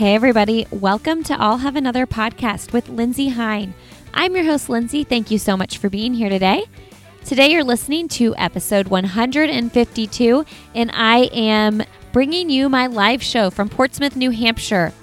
Hey, everybody. Welcome to I'll Have Another podcast with Lindsey Hein. I'm your host, Lindsey. Thank you so much for being here today. Today, you're listening to episode 152, and I am bringing you my live show from Portsmouth, New Hampshire.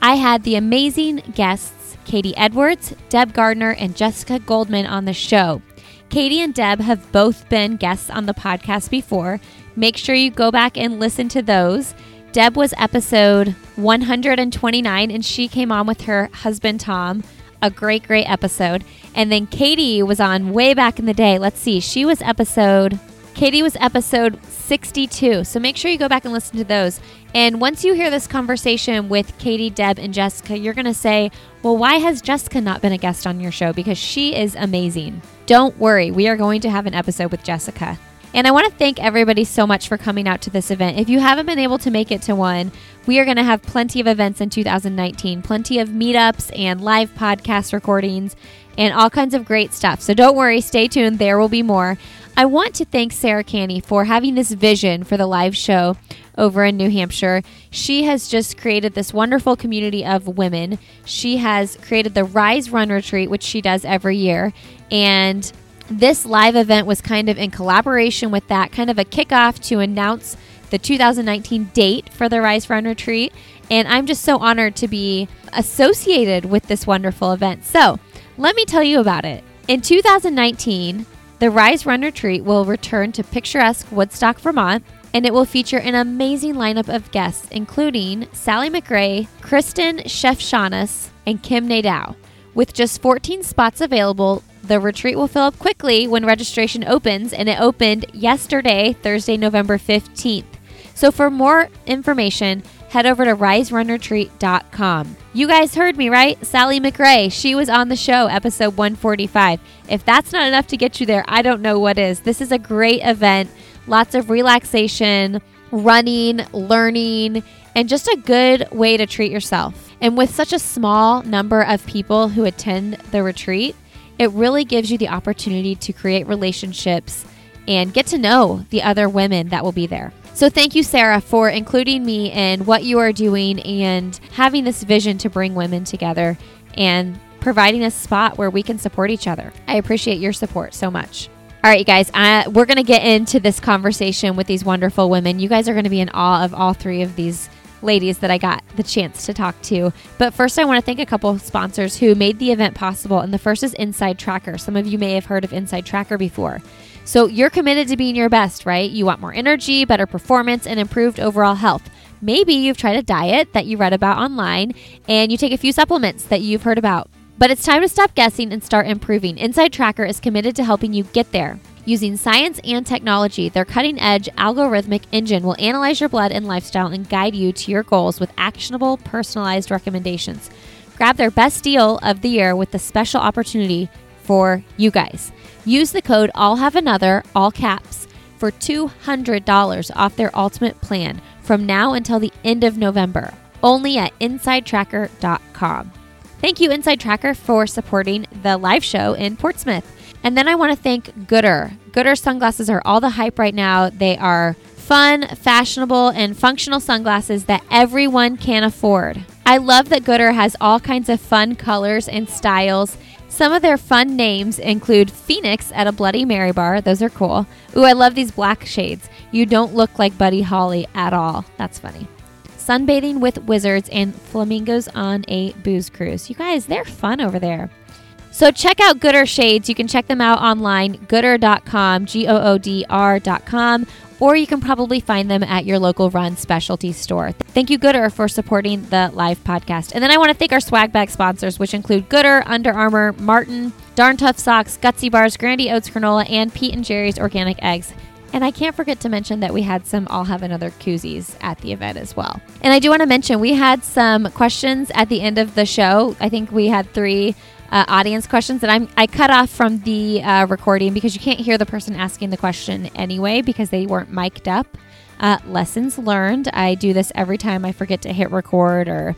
I had the amazing guests Katie Edwards, Deb Gardner, and Jessica Goldman on the show. Katie and Deb have both been guests on the podcast before. Make sure you go back and listen to those. Deb was episode 129, and she came on with her husband, Tom. A great, great episode. And then Katie was on way back in the day. Let's see, she was episode, Katie was episode 62. So make sure you go back and listen to those. And once you hear this conversation with Katie, Deb, and Jessica, you're going to say, well, why has Jessica not been a guest on your show? Because she is amazing. Don't worry, we are going to have an episode with Jessica. And I want to thank everybody so much for coming out to this event. If you haven't been able to make it to one, we are going to have plenty of events in 2019, plenty of meetups and live podcast recordings and all kinds of great stuff. So don't worry, stay tuned. There will be more. I want to thank Sarah Canney for having this vision for the live show over in New Hampshire. She has just created this wonderful community of women. She has created the Rise Run Retreat, which she does every year. And this live event was kind of in collaboration with that, kind of a kickoff to announce the 2019 date for the Rise Run Retreat. And I'm just so honored to be associated with this wonderful event. So, let me tell you about it. In 2019, the Rise Run Retreat will return to picturesque Woodstock, Vermont, and it will feature an amazing lineup of guests, including Sally McRae, Kristen Chef Shefchanis, and Kim Nadeau. With just 14 spots available, the retreat will fill up quickly when registration opens, and it opened yesterday, Thursday, November 15th. So for more information, head over to riserunretreat.com. You guys heard me, right? Sally McRae, she was on the show, episode 145. If that's not enough to get you there, I don't know what is. This is a great event, lots of relaxation, running, learning, and just a good way to treat yourself. And with such a small number of people who attend the retreat, it really gives you the opportunity to create relationships and get to know the other women that will be there. So, thank you, Sarah, for including me in what you are doing and having this vision to bring women together and providing a spot where we can support each other. I appreciate your support so much. All right, you guys, uh, we're going to get into this conversation with these wonderful women. You guys are going to be in awe of all three of these ladies that I got the chance to talk to. But first, I want to thank a couple sponsors who made the event possible. And the first is Inside Tracker. Some of you may have heard of Inside Tracker before. So you're committed to being your best, right? You want more energy, better performance, and improved overall health. Maybe you've tried a diet that you read about online and you take a few supplements that you've heard about. But it's time to stop guessing and start improving. Inside Tracker is committed to helping you get there. Using science and technology, their cutting edge algorithmic engine will analyze your blood and lifestyle and guide you to your goals with actionable, personalized recommendations. Grab their best deal of the year with the special opportunity for you guys. Use the code I'll have another, all caps, for $200 off their ultimate plan from now until the end of November, only at InsideTracker.com. Thank you, Inside Tracker, for supporting the live show in Portsmouth. And then I want to thank Goodr. Goodr sunglasses are all the hype right now. They are fun, fashionable, and functional sunglasses that everyone can afford. I love that Goodr has all kinds of fun colors and styles. Some of their fun names include Phoenix at a Bloody Mary bar. Those are cool. Ooh, I love these black shades. You don't look like Buddy Holly at all. That's funny. Sunbathing with wizards and flamingos on a booze cruise. You guys, they're fun over there. So check out Goodr Shades. You can check them out online, goodr.com, G O O D R.com, or you can probably find them at your local run specialty store. Thank you, Goodr, for supporting the live podcast. And then I want to thank our swag bag sponsors, which include Goodr, Under Armour, Martin, Darn Tough Socks, Gutsy Bars, Grandy Oats Granola, and Pete and Jerry's Organic Eggs. And I can't forget to mention that we had some I'll have another koozies at the event as well. And I do want to mention we had some questions at the end of the show. I think we had three uh, audience questions that I'm I cut off from the uh, recording because you can't hear the person asking the question anyway because they weren't mic'd up. Uh, lessons learned. I do this every time I forget to hit record or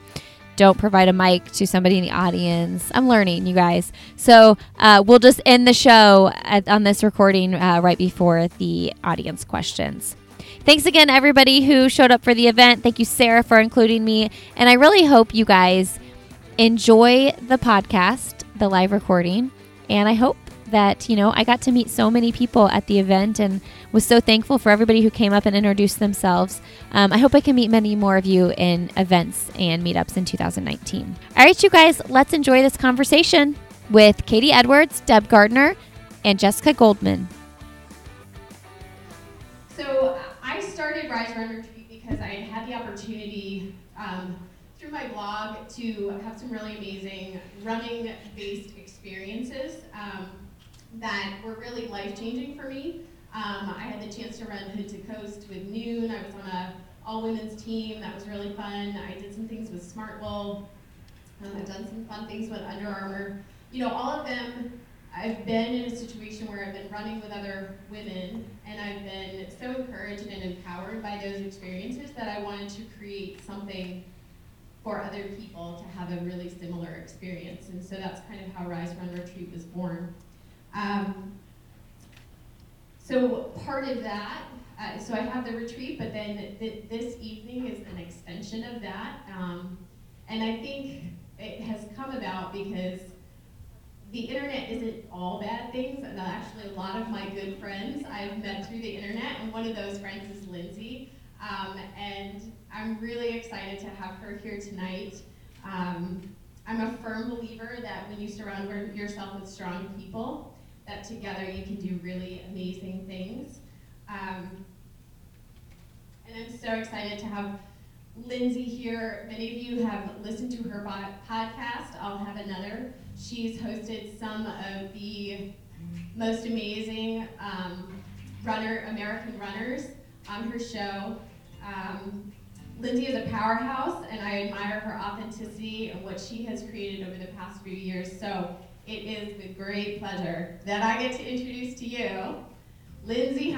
don't provide a mic to somebody in the audience. I'm learning, you guys. So uh, we'll just end the show at, on this recording uh, right before the audience questions. Thanks again, everybody who showed up for the event. Thank you, Sarah, for including me. And I really hope you guys enjoy the podcast, the live recording. And I hope that, you know, I got to meet so many people at the event and was so thankful for everybody who came up and introduced themselves. Um, I hope I can meet many more of you in events and meetups in 2019. All right, you guys, let's enjoy this conversation with Katie Edwards, Deb Gardner, and Jessica Goldman. So I started Rise Run Retreat because I had the opportunity um, my blog to have some really amazing running-based experiences um, that were really life-changing for me. Um, I had the chance to run Hood to Coast with Nuun. I was on a all-women's team. That was really fun. I did some things with Smartwool. Um, I've done some fun things with Under Armour. You know, all of them I've been in a situation where I've been running with other women, and I've been so encouraged and empowered by those experiences that I wanted to create something for other people to have a really similar experience. And so that's kind of how Rise Run Retreat was born. Um, so part of that, uh, so I have the retreat, but then th- this evening is an extension of that. Um, and I think it has come about because the internet isn't all bad things, and actually a lot of my good friends I've met through the internet, and one of those friends is Lindsey. Um, and I'm really excited to have her here tonight. Um, I'm a firm believer that when you surround yourself with strong people, that together you can do really amazing things. Um, and I'm so excited to have Lindsey here. Many of you have listened to her podcast. I'll have another She's hosted some of the most amazing um, runner American runners on her show. Um, Lindsey is a powerhouse, and I admire her authenticity and what she has created over the past few years. So it is with great pleasure that I get to introduce to you Lindsey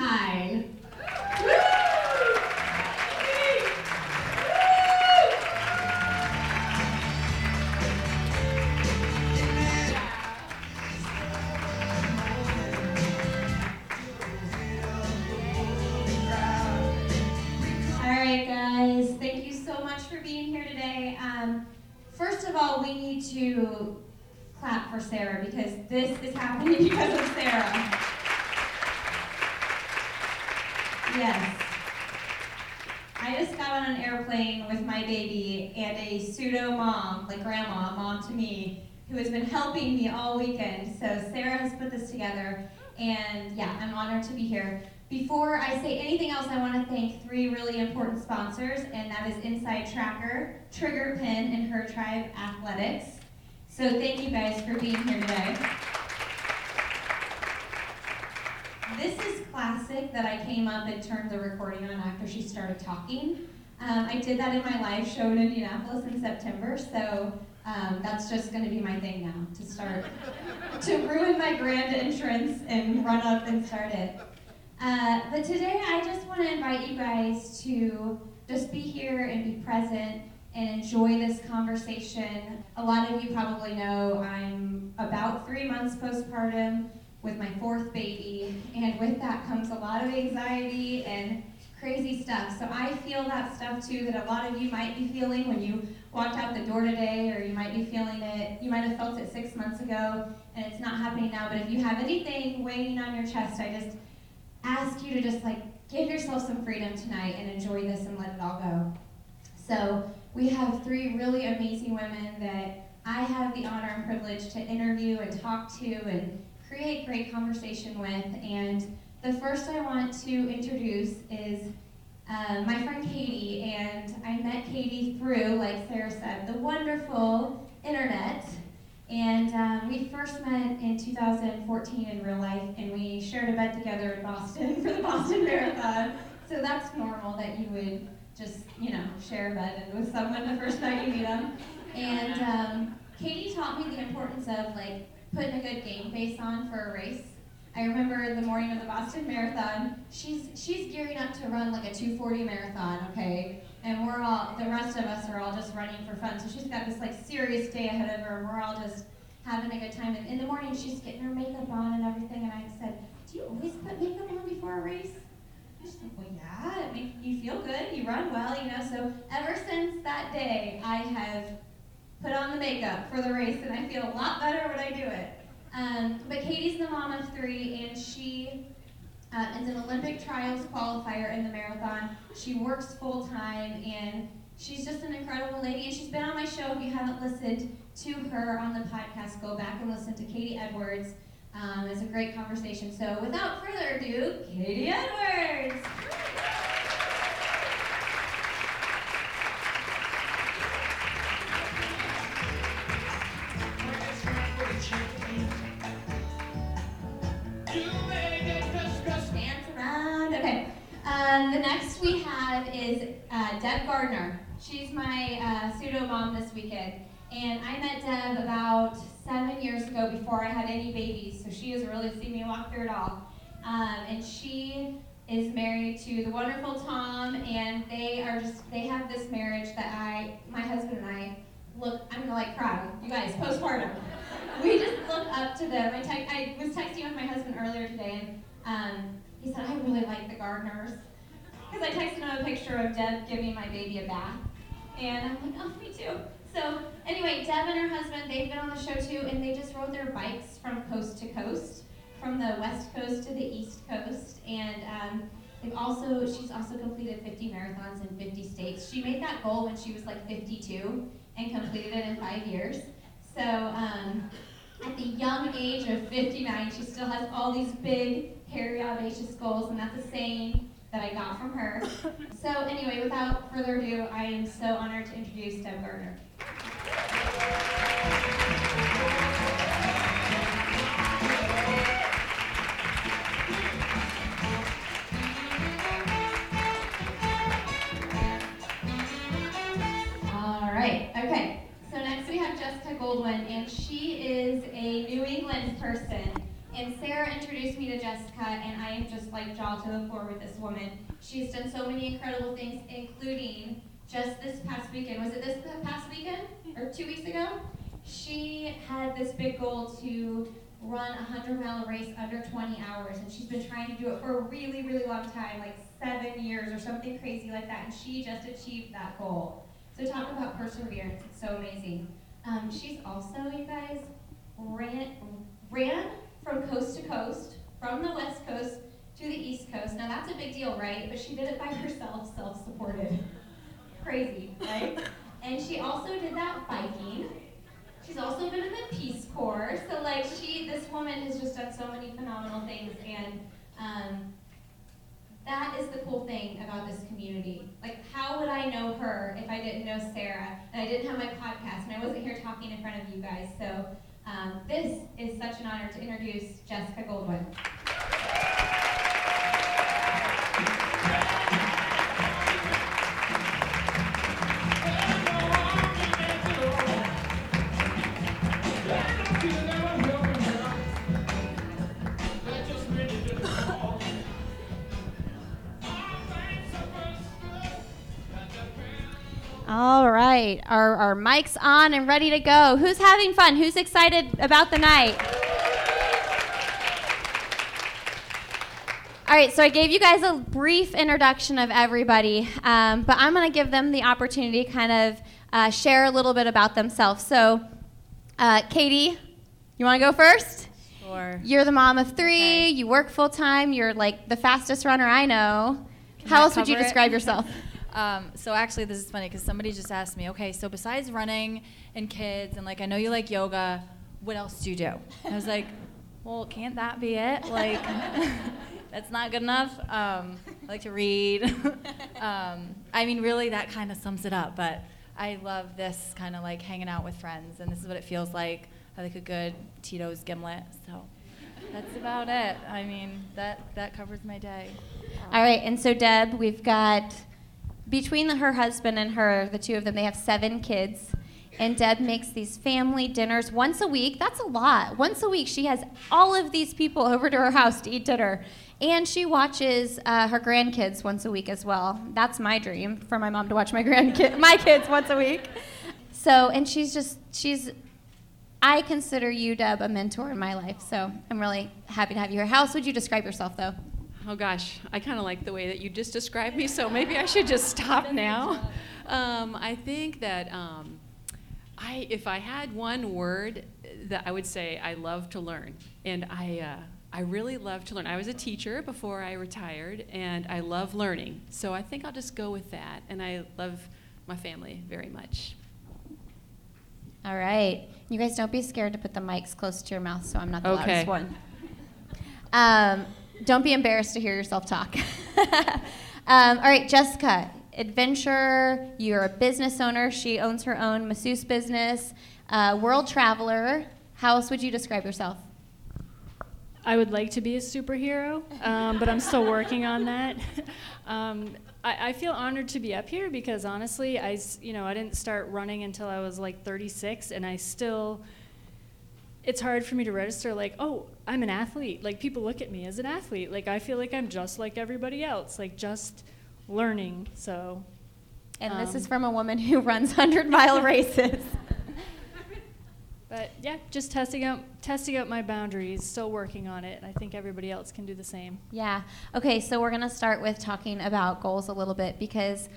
Hein. to clap for Sarah because this is happening because of Sarah. Yes. I just got on an airplane with my baby and a pseudo mom, like grandma, mom to me, who has been helping me all weekend. So Sarah has put this together, and yeah, I'm honored to be here. Before I say anything else, I want to thank three really important sponsors, and that is Inside Tracker, Trigger Pin, and Her Tribe Athletics. So thank you guys for being here today. This is classic that I came up and turned the recording on after she started talking. Um, I did that in my live show in Indianapolis in September, so um, that's just going to be my thing now to start to ruin my grand entrance and run up and start it. Uh, but today I just want to invite you guys to just be here and be present and enjoy this conversation. A lot of you probably know I'm about three months postpartum with my fourth baby, and with that comes a lot of anxiety and crazy stuff. So I feel that stuff too that a lot of you might be feeling when you walked out the door today, or you might be feeling it, you might have felt it six months ago, and it's not happening now. But if you have anything weighing on your chest, I just ask you to just like give yourself some freedom tonight and enjoy this and let it all go. So we have three really amazing women that I have the honor and privilege to interview and talk to and create great conversation with. And the first I want to introduce is uh, my friend Katie, and I met Katie through, like Sarah said, the wonderful internet. And um, we first met in 2014 in real life, and we shared a bed together in Boston for the Boston Marathon. So that's normal that you would just, you know, share a bed with someone the first night you meet them. And um, Katie taught me the importance of like putting a good game face on for a race. I remember the morning of the Boston Marathon, she's she's gearing up to run like a 240 marathon, okay? And we're all the rest of us are all just running for fun. So she's got this like serious day ahead of her and we're all just having a good time. And in the morning she's getting her makeup on and everything and I said, Do you always put makeup on before a race? She's like, Well yeah it makes you feel good. you run well, you know. So ever since that day, I have put on the makeup for the race, and I feel a lot better when I do it. Um, but Katie's the mom of three, and she uh, is an Olympic trials qualifier in the marathon. She works full time, and she's just an incredible lady. And she's been on my show. If you haven't listened to her on the podcast, go back and listen to Katie Edwards. Um, it's a great conversation. So without further ado, Katie Edwards. Um, the next we have is uh, Deb Gardner. She's my uh, pseudo mom this weekend. And I met Deb about seven years ago before I had any babies, so she has really seen me walk through it all. Um, and she is married to the wonderful Tom, and they are just, they have this marriage that I, my husband and I, look, I'm gonna like cry. You guys, postpartum. We just look up to them. I, te- I was texting with my husband earlier today, and um, he said, I really like the Gardners. Because I texted him a picture of Deb giving my baby a bath. And I'm like, oh, me too. So anyway, Deb and her husband, they've been on the show too, and they just rode their bikes from coast to coast, from the west coast to the east coast. And um, they've also, she's also completed 50 marathons in 50 states. She made that goal when she was like 52 and completed it in five years. So um, at the young age of 59, she still has all these big, hairy, audacious goals, and that's a saying that I got from her. So anyway, without further ado, I am so honored to introduce Deb Gardner. All right, okay. So next we have Jessica Goldwyn, and she is a New England person. And Sarah introduced me to Jessica, and I am just like jaw to the floor with this woman. She's done so many incredible things, including just this past weekend. Was it this past weekend or two weeks ago? She had this big goal to run a 100 mile race under 20 hours, and she's been trying to do it for a really, really long time like seven years or something crazy like that, and she just achieved that goal. So, talk about perseverance, it's so amazing. Um, she's also, you guys, ran, ran from coast to coast, from the west coast to the east coast. Now, that's a big deal, right? But she did it by herself, self supported. Crazy, right? And she also did that biking. She's also been in the Peace Corps. So, like, she, this woman has just done so many phenomenal things. And um, that is the cool thing about this community. Like, how would I know her if I didn't know Sarah and I didn't have my podcast and I wasn't here talking in front of you guys? So, um, this is such an honor to introduce Jessica Goldwyn. Right, our, our mics on and ready to go. Who's having fun? Who's excited about the night? All right, so I gave you guys a brief introduction of everybody, um, but I'm going to give them the opportunity to kind of uh, share a little bit about themselves. So, uh, Katie, you want to go first? Sure. You're the mom of three. Okay. You work full time. You're like the fastest runner I know. Can How that else would you cover it? describe yourself? Um, so actually, this is funny because somebody just asked me, okay, so besides running and kids, and like I know you like yoga, what else do you do? And I was like, well, can't that be it? Like, that's not good enough. Um, I like to read. um, I mean, really, that kind of sums it up. But I love this kind of like hanging out with friends, and this is what it feels like. I like a good Tito's gimlet. So that's about it. I mean, that that covers my day. All right, and so Deb, we've got between the, her husband and her, the two of them, they have seven kids. And Deb makes these family dinners once a week. That's a lot. Once a week, she has all of these people over to her house to eat dinner. And she watches uh, her grandkids once a week as well. That's my dream for my mom to watch my grandkid, my kids once a week. So, and she's just, she's, I consider you, Deb, a mentor in my life. So I'm really happy to have you here. How else would you describe yourself, though? Oh gosh, I kind of like the way that you just described me, so maybe I should just stop now. Um, I think that um, I, if I had one word, that I would say I love to learn, and I, uh, I really love to learn. I was a teacher before I retired, and I love learning. So I think I'll just go with that, and I love my family very much. All right. You guys don't be scared to put the mics close to your mouth so I'm not the Okay. loudest one. Um, don't be embarrassed to hear yourself talk. um, all right, Jessica, adventurer, you're a business owner. She owns her own masseuse business, uh, world traveler. How else would you describe yourself? I would like to be a superhero, um, but I'm still working on that. Um, I, I feel honored to be up here because honestly, I, you know, I didn't start running until I was like 36, and I still, it's hard for me to register like, oh, I'm an athlete. Like people look at me as an athlete. Like I feel like I'm just like everybody else, like just learning. So, And this is Um, from a woman who runs 100 mile races. but yeah, just testing out, testing out my boundaries, still working on it. I think everybody else can do the same. Yeah. Okay, so we're going to start with talking about goals a little bit because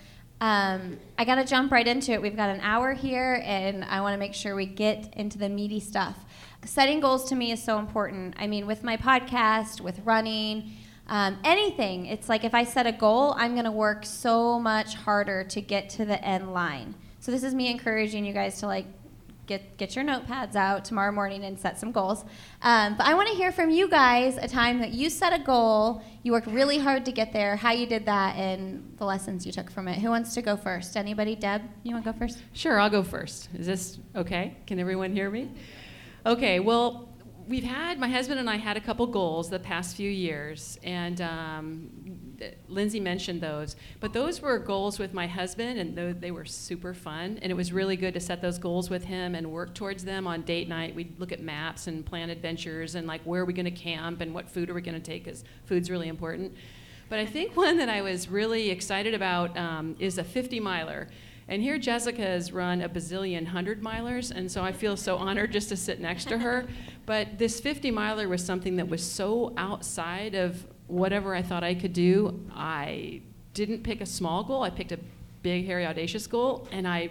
um, I got to jump right into it. We've got an hour here, and I want to make sure we get into the meaty stuff. Setting goals to me is so important. I mean, with my podcast, with running, um, anything, it's like if I set a goal, I'm going to work so much harder to get to the end line. So, this is me encouraging you guys to like get get your notepads out tomorrow morning and set some goals. Um, but I want to hear from you guys a time that you set a goal, you worked really hard to get there, how you did that, and the lessons you took from it. Who wants to go first? Anybody? Deb, you want to go first? Sure, I'll go first. Is this okay? Can everyone hear me? Okay, well, we've had, my husband and I had a couple goals the past few years, and um, Lindsey mentioned those. But those were goals with my husband, and they were super fun. And it was really good to set those goals with him and work towards them on date night. We'd look at maps and plan adventures and, like, where are we going to camp and what food are we going to take, because food's really important. But I think one that I was really excited about um, is a 50 miler. And here Jessica has run a bazillion hundred milers, and so I feel so honored just to sit next to her. But this 50 miler was something that was so outside of whatever I thought I could do. I didn't pick a small goal, I picked a big, hairy, audacious goal, and I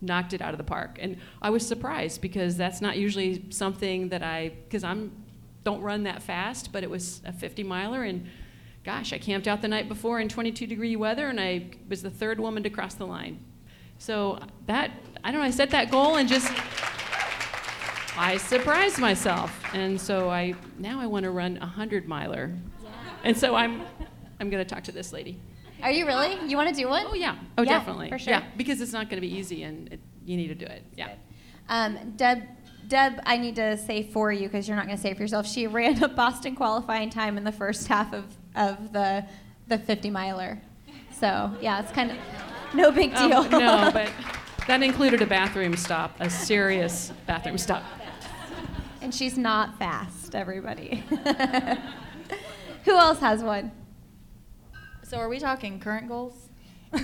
knocked it out of the park. And I was surprised because that's not usually something that I, because I'm don't run that fast, but it was a 50 miler and gosh, I camped out the night before in 22 degree weather and I was the third woman to cross the line. So that I don't know, I set that goal and just I surprised myself. And so I now I want to run a 100 miler. And so I'm I'm going to talk to this lady. Are you really? You want to do one? Oh yeah. Oh Yeah, definitely. for sure. Yeah, because it's not going to be easy and it, you need to do it. Yeah. Um, Deb, Deb, I need to say for you because you're not going to say it for yourself. She ran a Boston qualifying time in the first half of, of the the 50 miler. So yeah, it's kind of no big Oh, deal. no, but that included a bathroom stop, a serious bathroom stop. And she's not fast. Everybody. Who else has one? So are we talking current goals?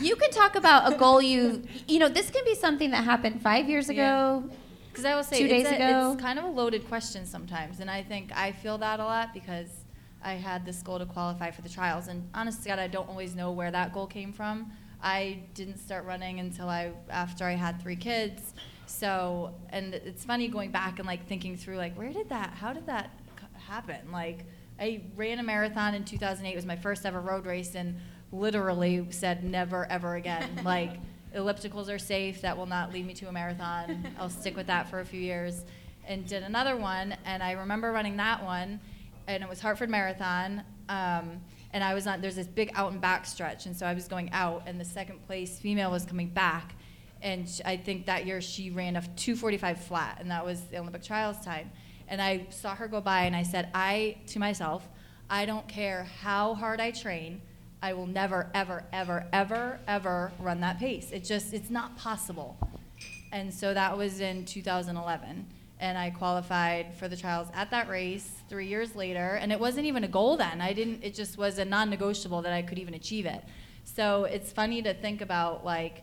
You can talk about a goal you, you know, this can be something that happened five years ago. Because I will say Two it's days a- ago. it's kind of a loaded question sometimes, and I think I feel that a lot because I had this goal to qualify for the trials, and honest to God, I don't always know where that goal came from. I didn't start running until I after I had three kids, so and it's funny going back and like thinking through like where did that, how did that happen? Like I ran a marathon in 2008. It was my first ever road race, and literally said never ever again. like ellipticals are safe. That will not lead me to a marathon. I'll stick with that for a few years. And did another one, and I remember running that one, and it was Hartford Marathon. Um, and I was on. There's this big out and back stretch, and so I was going out, and the second place female was coming back, and sh- I think that year she ran a 2:45 flat, and that was the Olympic trials time. And I saw her go by, and I said, I to myself, I don't care how hard I train. I will never, ever, ever, ever, ever run that pace. It just, it's not possible. And so that was in 2011. And I qualified for the trials at that race three years later. And it wasn't even a goal then. I didn't, it just was a non negotiable that I could even achieve it. So it's funny to think about like,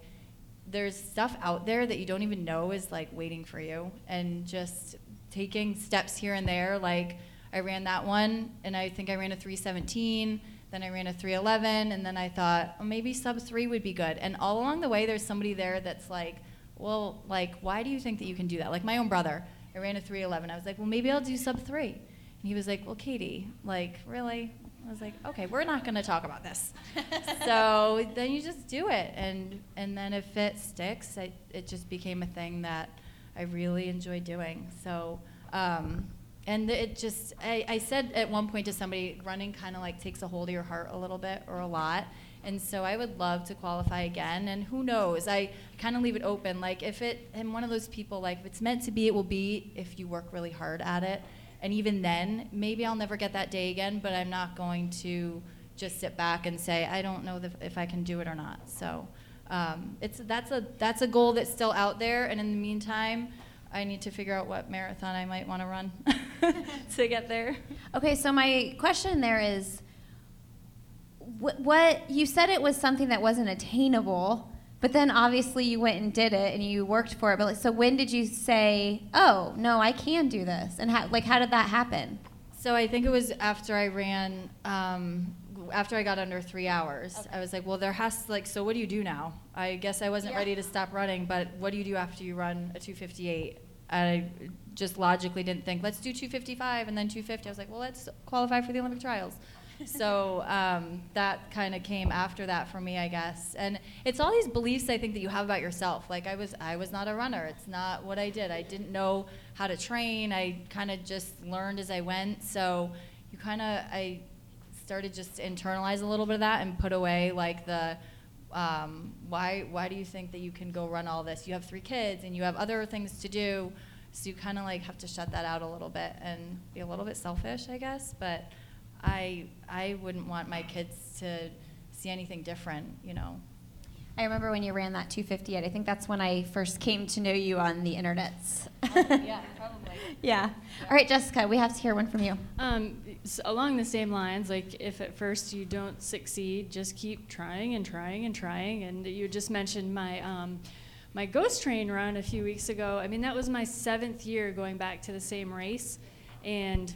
there's stuff out there that you don't even know is like waiting for you. And just taking steps here and there. Like, I ran that one, and I think I ran a 317. Then I ran a 311, and then I thought oh, maybe sub three would be good. And all along the way, there's somebody there that's like, well, like, why do you think that you can do that? Like my own brother, I ran a 311. I was like, well, maybe I'll do sub three. And he was like, well, Katie, like, really? I was like, okay, we're not going to talk about this. so then you just do it, and and then if it sticks, I, it just became a thing that I really enjoy doing. So. Um, and it just, I, I said at one point to somebody, running kind of like takes a hold of your heart a little bit or a lot. And so I would love to qualify again. And who knows? I kind of leave it open. Like if it, I'm one of those people, like if it's meant to be, it will be if you work really hard at it. And even then, maybe I'll never get that day again, but I'm not going to just sit back and say, I don't know if I can do it or not. So um, it's, that's, a, that's a goal that's still out there. And in the meantime, I need to figure out what marathon I might want to run to get there. Okay, so my question there is what you said it was something that wasn't attainable, but then obviously you went and did it and you worked for it. But like, so when did you say, "Oh, no, I can do this"? And how, like, how did that happen? So I think it was after I ran, um, after I got under three hours. Okay. I was like, well, there has to, like, so what do you do now? I guess I wasn't yeah. ready to stop running, but what do you do after you run a 258? I just logically didn't think, let's do 255 and then 250. I was like, well, let's qualify for the Olympic trials. So um, that kind of came after that for me, I guess. And it's all these beliefs I think that you have about yourself. Like I was, I was not a runner. It's not what I did. I didn't know how to train. I kind of just learned as I went. So you kind of, I started just internalize a little bit of that and put away like the, um, why, why do you think that you can go run all this? You have three kids and you have other things to do. So you kind of like have to shut that out a little bit and be a little bit selfish, I guess. But I I wouldn't want my kids to see anything different, you know. I remember when you ran that 258. I think that's when I first came to know you on the internets. oh, yeah, probably. yeah. All right, Jessica, we have to hear one from you. Um, so along the same lines, like if at first you don't succeed, just keep trying and trying and trying. And you just mentioned my. Um, my ghost train run a few weeks ago, I mean, that was my seventh year going back to the same race. And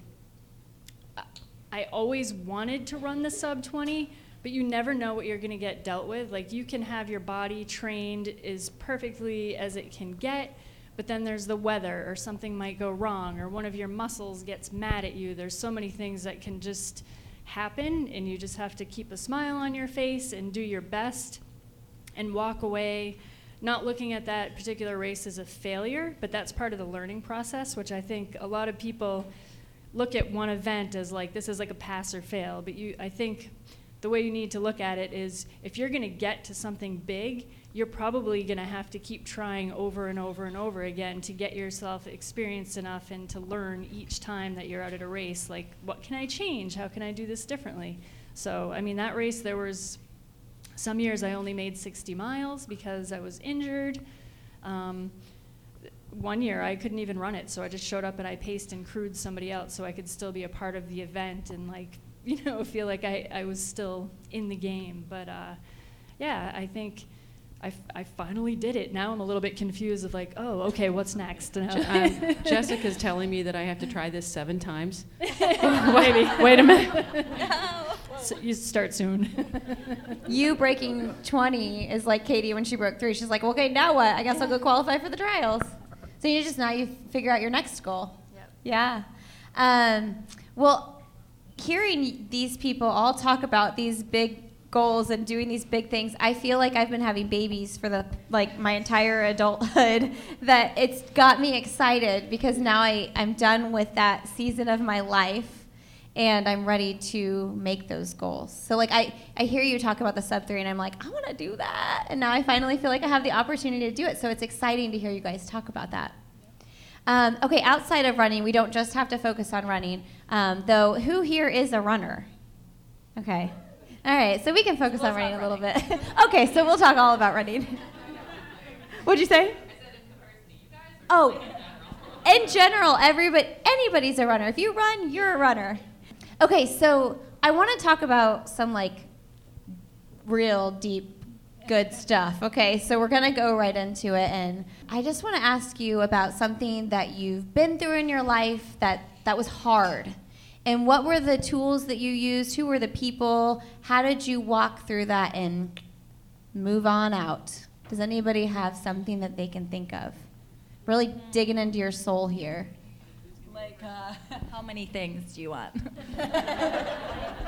I always wanted to run the sub 20, but you never know what you're going to get dealt with. Like, you can have your body trained as perfectly as it can get, but then there's the weather, or something might go wrong, or one of your muscles gets mad at you. There's so many things that can just happen, and you just have to keep a smile on your face and do your best and walk away not looking at that particular race as a failure, but that's part of the learning process, which I think a lot of people look at one event as like this is like a pass or fail. But you, I think the way you need to look at it is if you're going to get to something big, you're probably going to have to keep trying over and over and over again to get yourself experienced enough and to learn each time that you're out at a race like what can I change? How can I do this differently? So, I mean, that race there was some years I only made 60 miles because I was injured. Um, one year I couldn't even run it, so I just showed up and I paced and crewed somebody else so I could still be a part of the event and like you know feel like I, I was still in the game. But uh, yeah, I think. I, f- I finally did it. Now I'm a little bit confused of like, oh, okay, what's next? um, Jessica's telling me that I have to try this seven times. wait, wait a minute. No. So you start soon. you breaking 20 is like Katie when she broke three. She's like, okay, now what? I guess I'll go qualify for the trials. So you just now you figure out your next goal. Yep. Yeah. Um, well, hearing these people all talk about these big goals and doing these big things, I feel like I've been having babies for the like my entire adulthood. that it's got me excited because now I, I'm done with that season of my life and I'm ready to make those goals. So like I, I hear you talk about the sub three and I'm like, I want to do that. And now I finally feel like I have the opportunity to do it. So it's exciting to hear you guys talk about that. Um, okay, outside of running, we don't just have to focus on running. Um, though, who here is a runner? Okay. All right, so we can focus we'll on running, running a little bit. okay, so we'll talk all about running. What'd you say? Oh, in general, everybody, anybody's a runner. If you run, you're a runner. Okay, so I want to talk about some like real deep good stuff. Okay, so we're going to go right into it and I just want to ask you about something that you've been through in your life that that was hard. And what were the tools that you used? Who were the people? How did you walk through that and move on out? Does anybody have something that they can think of? Really digging into your soul here. Uh, how many things do you want? yeah.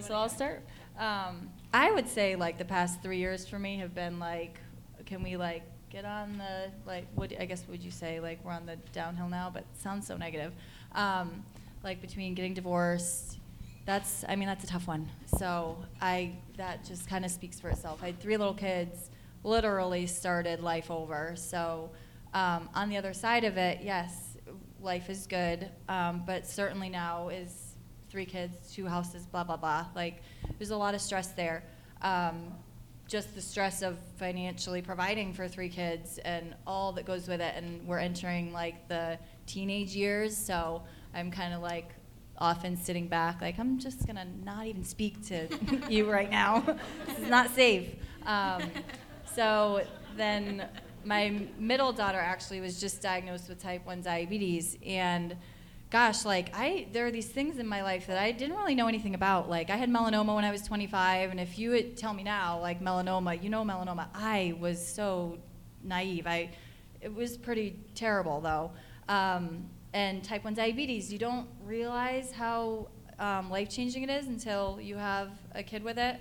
So I'll start. Um, I would say like the past three years for me have been like, can we like get on the like what I guess would you say like we're on the downhill now, but it sounds so negative. Um, like between getting divorced, that's I mean that's a tough one. So I that just kind of speaks for itself. I had three little kids, literally started life over. So um, on the other side of it, yes, life is good, um, but certainly now is three kids, two houses, blah blah blah. Like there's a lot of stress there. Um, just the stress of financially providing for three kids and all that goes with it. And we're entering like the teenage years, so I'm kind of like often sitting back, like I'm just gonna not even speak to you right now. this is not safe. Um, so then my middle daughter actually was just diagnosed with type 1 diabetes and gosh like i there are these things in my life that i didn't really know anything about. Like i had melanoma when i was 25 and if you would tell me now like melanoma you know melanoma i was so naive. I it was pretty terrible though. Um, and type 1 diabetes you don't realize how um, life-changing it is until you have a kid with it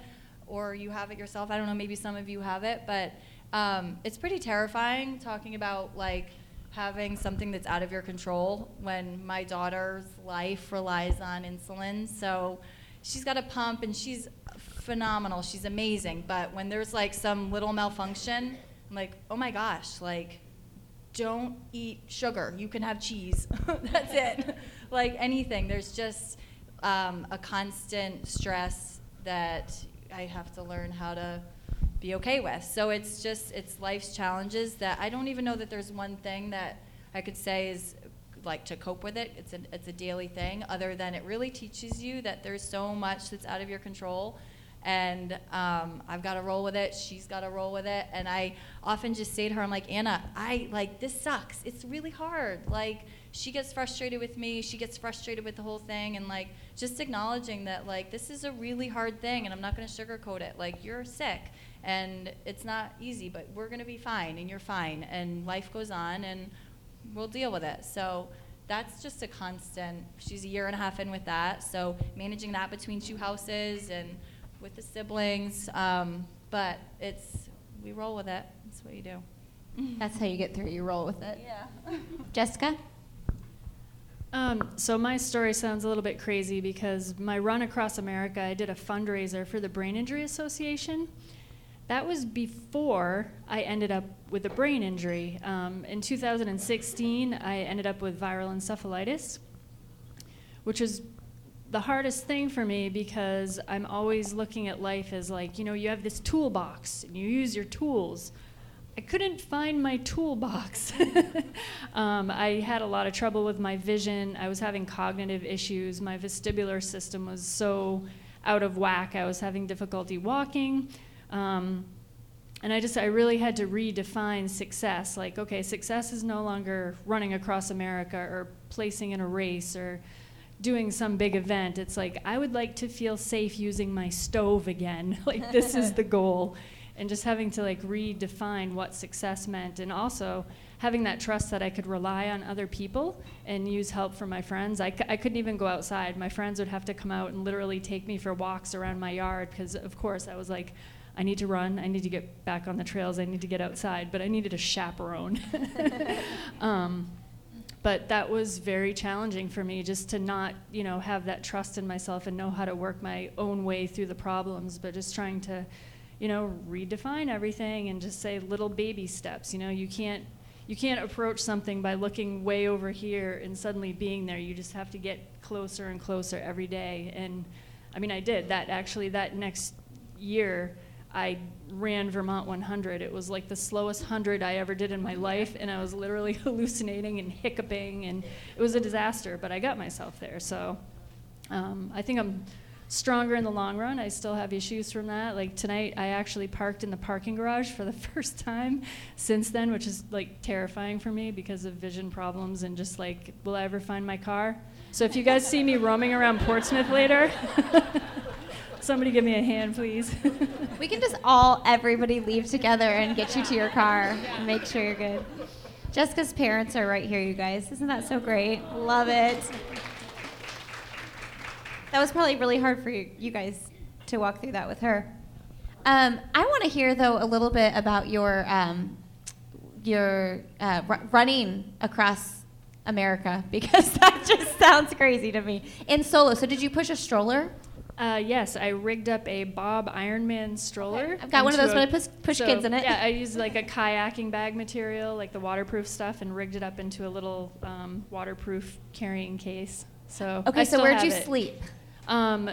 or you have it yourself. I don't know maybe some of you have it but um, it's pretty terrifying talking about like having something that's out of your control when my daughter's life relies on insulin. So she's got a pump and she's phenomenal. She's amazing. But when there's like some little malfunction, I'm like, oh my gosh, like, don't eat sugar. You can have cheese. that's it. like anything. There's just um, a constant stress that I have to learn how to be okay with. So it's just it's life's challenges that I don't even know that there's one thing that I could say is like to cope with it. It's a it's a daily thing. Other than it really teaches you that there's so much that's out of your control, and um, I've got to roll with it. She's got to roll with it. And I often just say to her, I'm like Anna, I like this sucks. It's really hard. Like she gets frustrated with me. She gets frustrated with the whole thing, and like just acknowledging that like this is a really hard thing, and I'm not going to sugarcoat it. Like you're sick and it's not easy, but we're going to be fine, and you're fine, and life goes on, and we'll deal with it. So that's just a constant. She's a year and a half in with that, so managing that between two houses and with the siblings, um, but it's we roll with it. That's what you do. That's how you get through. You roll with it. Yeah. Jessica? Um, so my story sounds a little bit crazy because my run across America, I did a fundraiser for the Brain Injury Association. That was before I ended up with a brain injury. Um, in 2016, I ended up with viral encephalitis, which is the hardest thing for me because I'm always looking at life as like, you know, you have this toolbox and you use your tools. I couldn't find my toolbox. um, I had a lot of trouble with my vision. I was having cognitive issues. My vestibular system was so out of whack. I was having difficulty walking. Um, and I just, I really had to redefine success. Like, okay, success is no longer running across America or placing in a race or doing some big event. It's like, I would like to feel safe using my stove again. like, this is the goal. And just having to like redefine what success meant. And also having that trust that I could rely on other people and use help from my friends. I c- I couldn't even go outside. My friends would have to come out and literally take me for walks around my yard because, of course, I was like, I need to run. I need to get back on the trails. I need to get outside. But I needed a chaperone. um, but that was very challenging for me just to not, you know, have that trust in myself and know how to work my own way through the problems. But just trying to, you know, redefine everything and just say little baby steps. You know, you can't you can't approach something by looking way over here and suddenly being there. You just have to get closer and closer every day. And I mean, I did that actually. That next year I ran Vermont 100. It was like the slowest 100 I ever did in my life, and I was literally hallucinating and hiccuping, and it was a disaster, but I got myself there. So um, I think I'm stronger in the long run. I still have issues from that. Like tonight, I actually parked in the parking garage for the first time since then, which is like terrifying for me because of vision problems and just like, will I ever find my car? So if you guys see me roaming around Portsmouth later, somebody give me a hand, please. We can just all, everybody leave together and get you to your car and make sure you're good. Jessica's parents are right here, you guys. Isn't that so great? Love it. That was probably really hard for you, guys to walk through that with her. Um, I want to hear though a little bit about your um, your uh, r- running across America because that just sounds crazy to me. In solo, so did you push a stroller? Uh, yes, I rigged up a Bob Ironman stroller. I've got one of those when I push, push so, kids in it. Yeah, I used like a kayaking bag material, like the waterproof stuff, and rigged it up into a little um, waterproof carrying case. So okay, I so where'd you it. sleep? Um,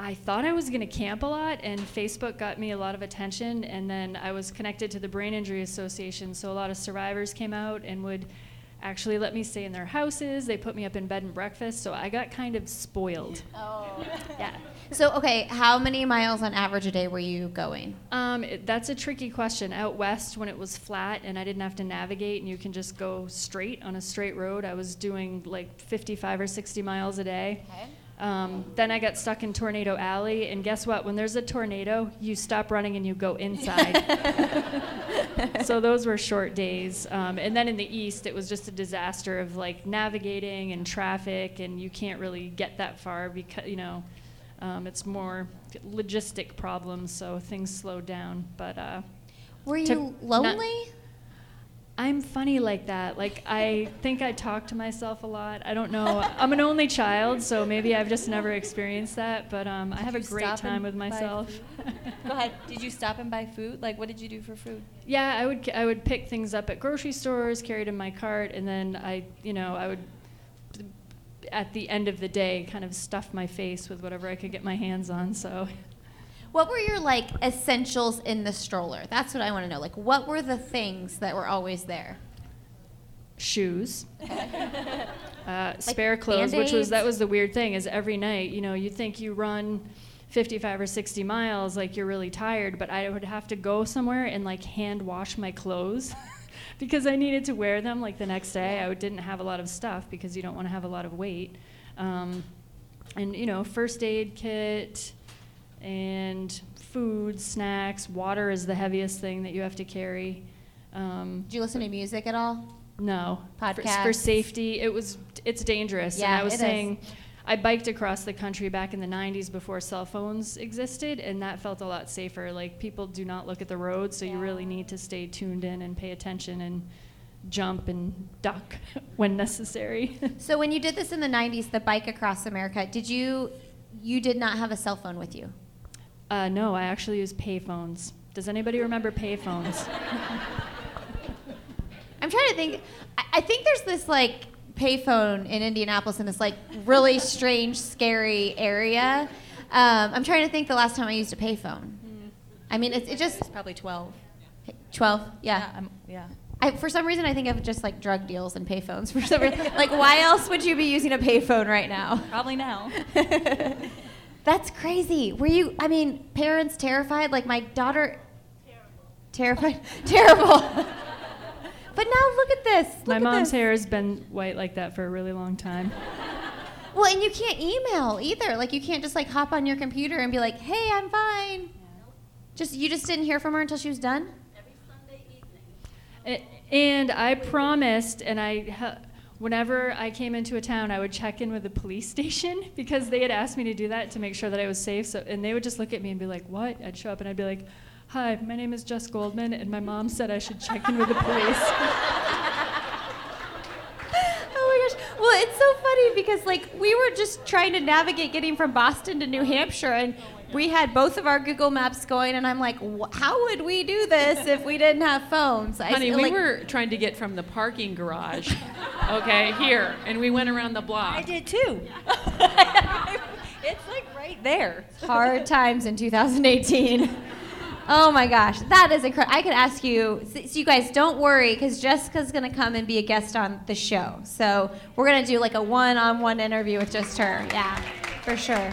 I thought I was going to camp a lot, and Facebook got me a lot of attention. And then I was connected to the Brain Injury Association, so a lot of survivors came out and would actually let me stay in their houses. They put me up in bed and breakfast, so I got kind of spoiled. Oh. Yeah. So, okay, how many miles on average a day were you going? Um, it, that's a tricky question. Out west, when it was flat and I didn't have to navigate and you can just go straight on a straight road, I was doing like 55 or 60 miles a day. Um, then I got stuck in Tornado Alley, and guess what? When there's a tornado, you stop running and you go inside. so those were short days. Um, and then in the east, it was just a disaster of like navigating and traffic, and you can't really get that far because you know um, it's more logistic problems. So things slowed down. But uh, Were you Took not- lonely? I'm funny like that. Like I think I talk to myself a lot. I don't know. I'm an only child, so maybe I've just never experienced that. But um, I have a great time with myself. Go ahead. Did you stop and buy food? Like, what did you do for food? Yeah, I would I would pick things up at grocery stores, carry it in my cart, and then I, you know, I would at the end of the day kind of stuff my face with whatever I could get my hands on. So What were your like essentials in the stroller? That's what I want to know. Like, what were the things that were always there? shoes, uh, spare clothes, which was that was the weird thing is every night, you know, you think you run 55 or 60 miles, like you're really tired, but I would have to go somewhere and like hand wash my clothes. because I needed to wear them like the next day. I didn't have a lot of stuff because you don't want to have a lot of weight. Um, and you know, first aid kit and food, snacks, water is the heaviest thing that you have to carry. Um, Did you listen to music at all? no. For, for safety, it was it's dangerous. and Yeah, I was it is. saying I biked across the country back in the 90s before cell phones existed and that felt a lot safer. Like people do not look at the road, so you really need to stay tuned in and pay attention and jump and duck when necessary. So, when you did this in the '90s, the bike across America, did you you did not have a cell phone with you? Uh, no, I actually use payphones. Does anybody remember payphones? I'm trying to think. I, I think there's this like payphone in Indianapolis in this like really strange, scary area. Um, I'm trying to think the last time I used a payphone. I mean, it's it just It's probably 12. 12. Yeah. I'm, yeah. I, for some reason, I think of just like drug deals and payphones. For some reason, like why else would you be using a payphone right now? Probably now. That's crazy. Were you? I mean, parents terrified. Like my daughter. Terrible. Terrified. Terrible. but now look at this. Look My at mom's this. hair has been white like that for a really long time. Well, and you can't email either. Like you can't just like hop on your computer and be like, "Hey, I'm fine." Just you just didn't hear from her until she was done. A- And I promised, and I, ha- whenever I came into a town, I would check in with the police station because they had asked me to do that to make sure that I was safe. So, and they would just look at me and be like, "What?" I'd show up and I'd be like, "Hi, my name is Jess Goldman, and my mom said I should check in with the police." Oh my gosh. Well, it's so funny because like we were just trying to navigate getting from Boston to New Hampshire and we had both of our Google Maps going and I'm like, how would we do this if we didn't have phones? I Honey, we like- were trying to get from the parking garage, okay, here, and we went around the block. I did too. it's like right there. hard times in 2018. Oh my gosh, that is incredible. I could ask you, so so you guys don't worry because Jessica's going to come and be a guest on the show. So we're going to do like a one on one interview with just her. Yeah, for sure.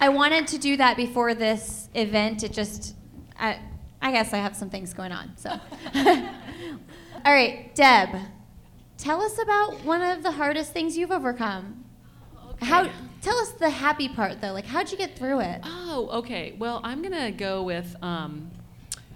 I wanted to do that before this event. It just, I, I guess I have some things going on. So, all right, Deb, tell us about one of the hardest things you've overcome. How? Tell us the happy part though. Like, how'd you get through it? Oh, okay. Well, I'm gonna go with um,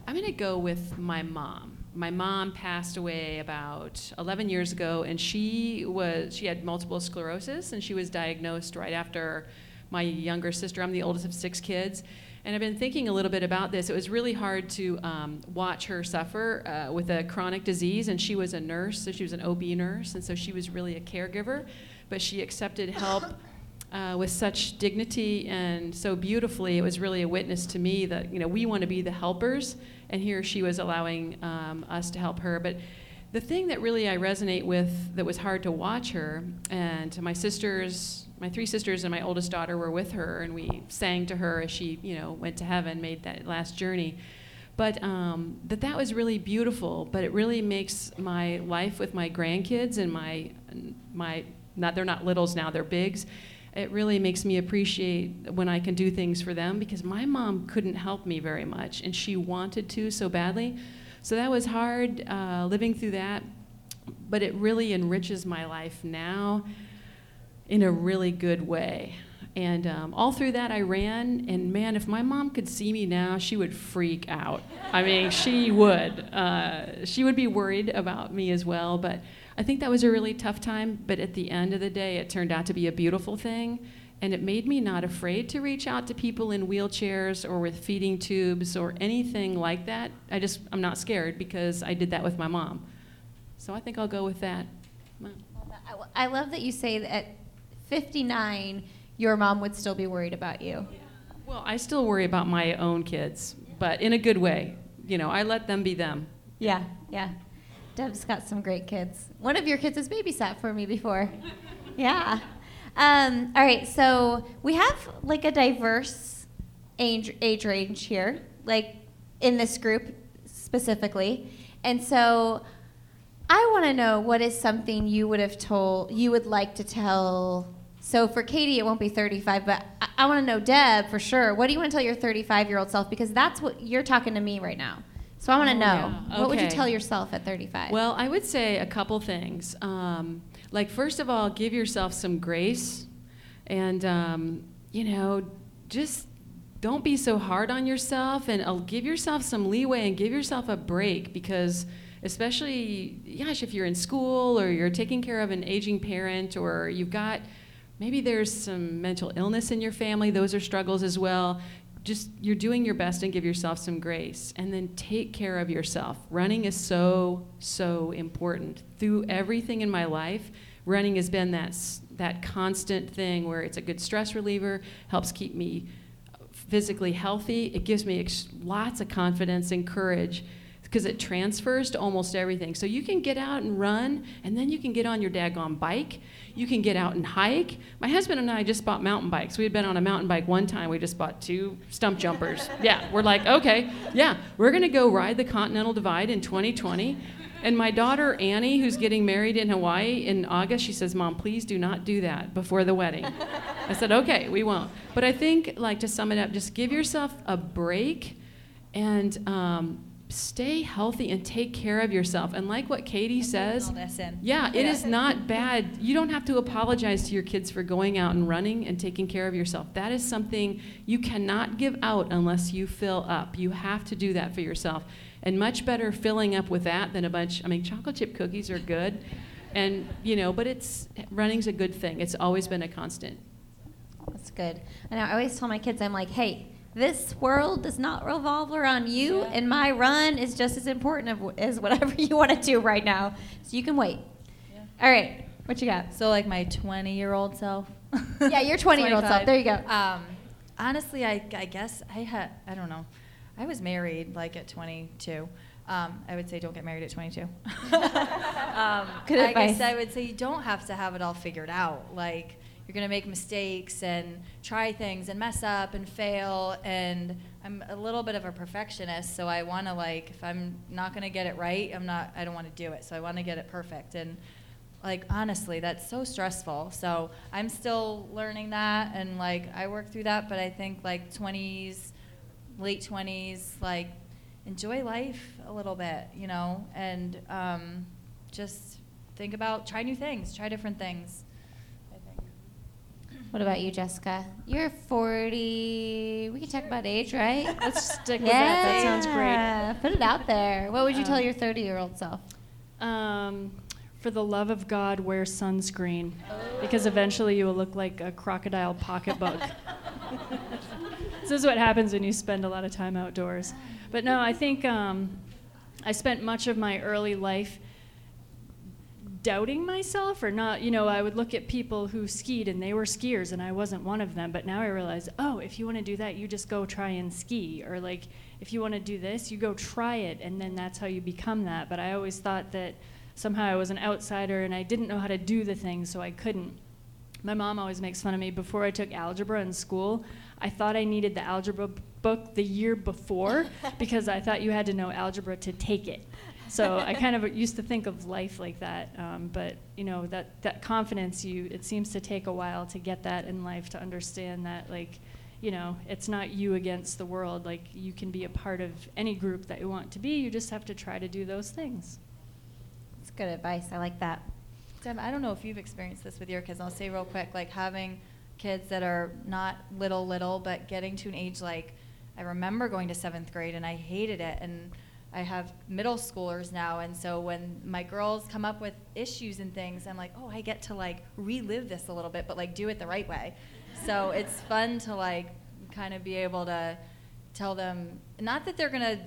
I'm gonna go with my mom. My mom passed away about 11 years ago, and she was she had multiple sclerosis, and she was diagnosed right after my younger sister. I'm the oldest of six kids, and I've been thinking a little bit about this. It was really hard to um, watch her suffer uh, with a chronic disease, and she was a nurse, so she was an OB nurse, and so she was really a caregiver, but she accepted help uh, with such dignity and so beautifully. It was really a witness to me that you know we want to be the helpers, and here she was allowing um, us to help her. But the thing that really I resonate with that was hard to watch her, and my sisters, my three sisters, and my oldest daughter were with her, and we sang to her as she you know went to heaven, made that last journey. But um, that that was really beautiful. But it really makes my life with my grandkids and my my not they're not littles now they're bigs it really makes me appreciate when I can do things for them because my mom couldn't help me very much and she wanted to so badly. So that was hard uh, living through that, but it really enriches my life now in a really good way. And um, all through that, I ran, and man, if my mom could see me now, she would freak out. I mean, she would. Uh, she would be worried about me as well, but I think that was a really tough time, but at the end of the day, it turned out to be a beautiful thing. And it made me not afraid to reach out to people in wheelchairs or with feeding tubes or anything like that. I just, I'm not scared because I did that with my mom. So I think I'll go with that. I love that you say that at 59, your mom would still be worried about you. Well, I still worry about my own kids, but in a good way. You know, I let them be them. Yeah, yeah. Deb's got some great kids. One of your kids has babysat for me before. yeah. Um, all right, so we have like a diverse age, age range here, like in this group specifically. And so I want to know what is something you would have told, you would like to tell. So for Katie, it won't be 35, but I, I want to know, Deb, for sure. What do you want to tell your 35 year old self? Because that's what you're talking to me right now. So I want to Oh, know yeah. what would you tell yourself at 35? Well, I would say a couple things. Um, like, first of all, give yourself some grace. And, um, you know, just don't be so hard on yourself and uh, give yourself some leeway and give yourself a break because, especially, gosh, if you're in school or you're taking care of an aging parent or you've got maybe there's some mental illness in your family, those are struggles as well just you're doing your best and give yourself some grace and then take care of yourself. Running is so so important. Through everything in my life running has been that that constant thing where it's a good stress reliever helps keep me physically healthy. It gives me ex- lots of confidence and courage because it transfers to almost everything. So you can get out and run, and then you can get on your daggone bike. You can get out and hike. My husband and I just bought mountain bikes. We had been on a mountain bike one time. We just bought two Stumpjumpers. Yeah, we're like, okay, yeah, we're gonna go ride the Continental Divide in 2020. And my daughter Annie, who's getting married in Hawaii in August, she says, "Mom, please do not do that before the wedding." I said, "Okay, we won't." But I think, like to sum it up, just give yourself a break, and um, stay healthy and take care of yourself. And like what Katie says, yeah, it Yeah. is not bad. You don't have to apologize to your kids for going out and running and taking care of yourself. That is something you cannot give out unless you fill up. You have to do that for yourself. And much better filling up with that than a bunch, I mean, chocolate chip cookies are good. And, you know, but it's, running's a good thing. It's always been a constant. That's good. And I always tell my kids, I'm like, hey, this world does not revolve around you, and my run is just as important as whatever you want to do right now. So you can wait. All right, what you got? So like my 20 year old self. Yeah, your 20-year-old self. There you go. Um, honestly, I, I guess I had I don't know. I was married like at 22. Um, I would say don't get married at 22. um, Good I guess I would say you don't have to have it all figured out. Like you're gonna make mistakes and try things and mess up and fail. And I'm a little bit of a perfectionist, so I want to like if I'm not gonna get it right, I'm not. I don't want to do it. So I want to get it perfect. And like honestly, that's so stressful. So I'm still learning that, and like I work through that. But I think like 20s, late 20s, like enjoy life a little bit, you know, and um, just think about try new things, try different things. I think. What about you, Jessica? You're 40. We can talk about age, right? Let's stick with that. That sounds great. Put it out there. What would you tell Um, your 30 year old self? Um, for the love of God, wear sunscreen because eventually you will look like a crocodile pocketbook. this is what happens when you spend a lot of time outdoors. But no, I think um, I spent much of my early life doubting myself or not you know i would look at people who skied and they were skiers and i wasn't one of them but now i realize oh if you want to do that you just go try and ski or like if you want to do this you go try it and then that's how you become that. But i always thought that somehow i was an outsider and i didn't know how to do the things so i couldn't. My mom always makes fun of me. Before i took algebra in school i thought i needed the algebra book the year before because i thought you had to know algebra to take it so I kind of used to think of life like that. Um, but you know that that confidence, you it seems to take a while to get that in life to understand that like, you know, it's not you against the world. Like you can be a part of any group that you want to be. You just have to try to do those things. It's good advice. I like that. Deb, I don't know if you've experienced this with your kids. I'll say real quick, like having kids that are not little, little, but getting to an age like I remember going to seventh grade and I hated it. And I have middle schoolers now, and so when my girls come up with issues and things, I'm like, oh, I get to like relive this a little bit, but like do it the right way. So it's fun to like kind of be able to tell them, not that they're gonna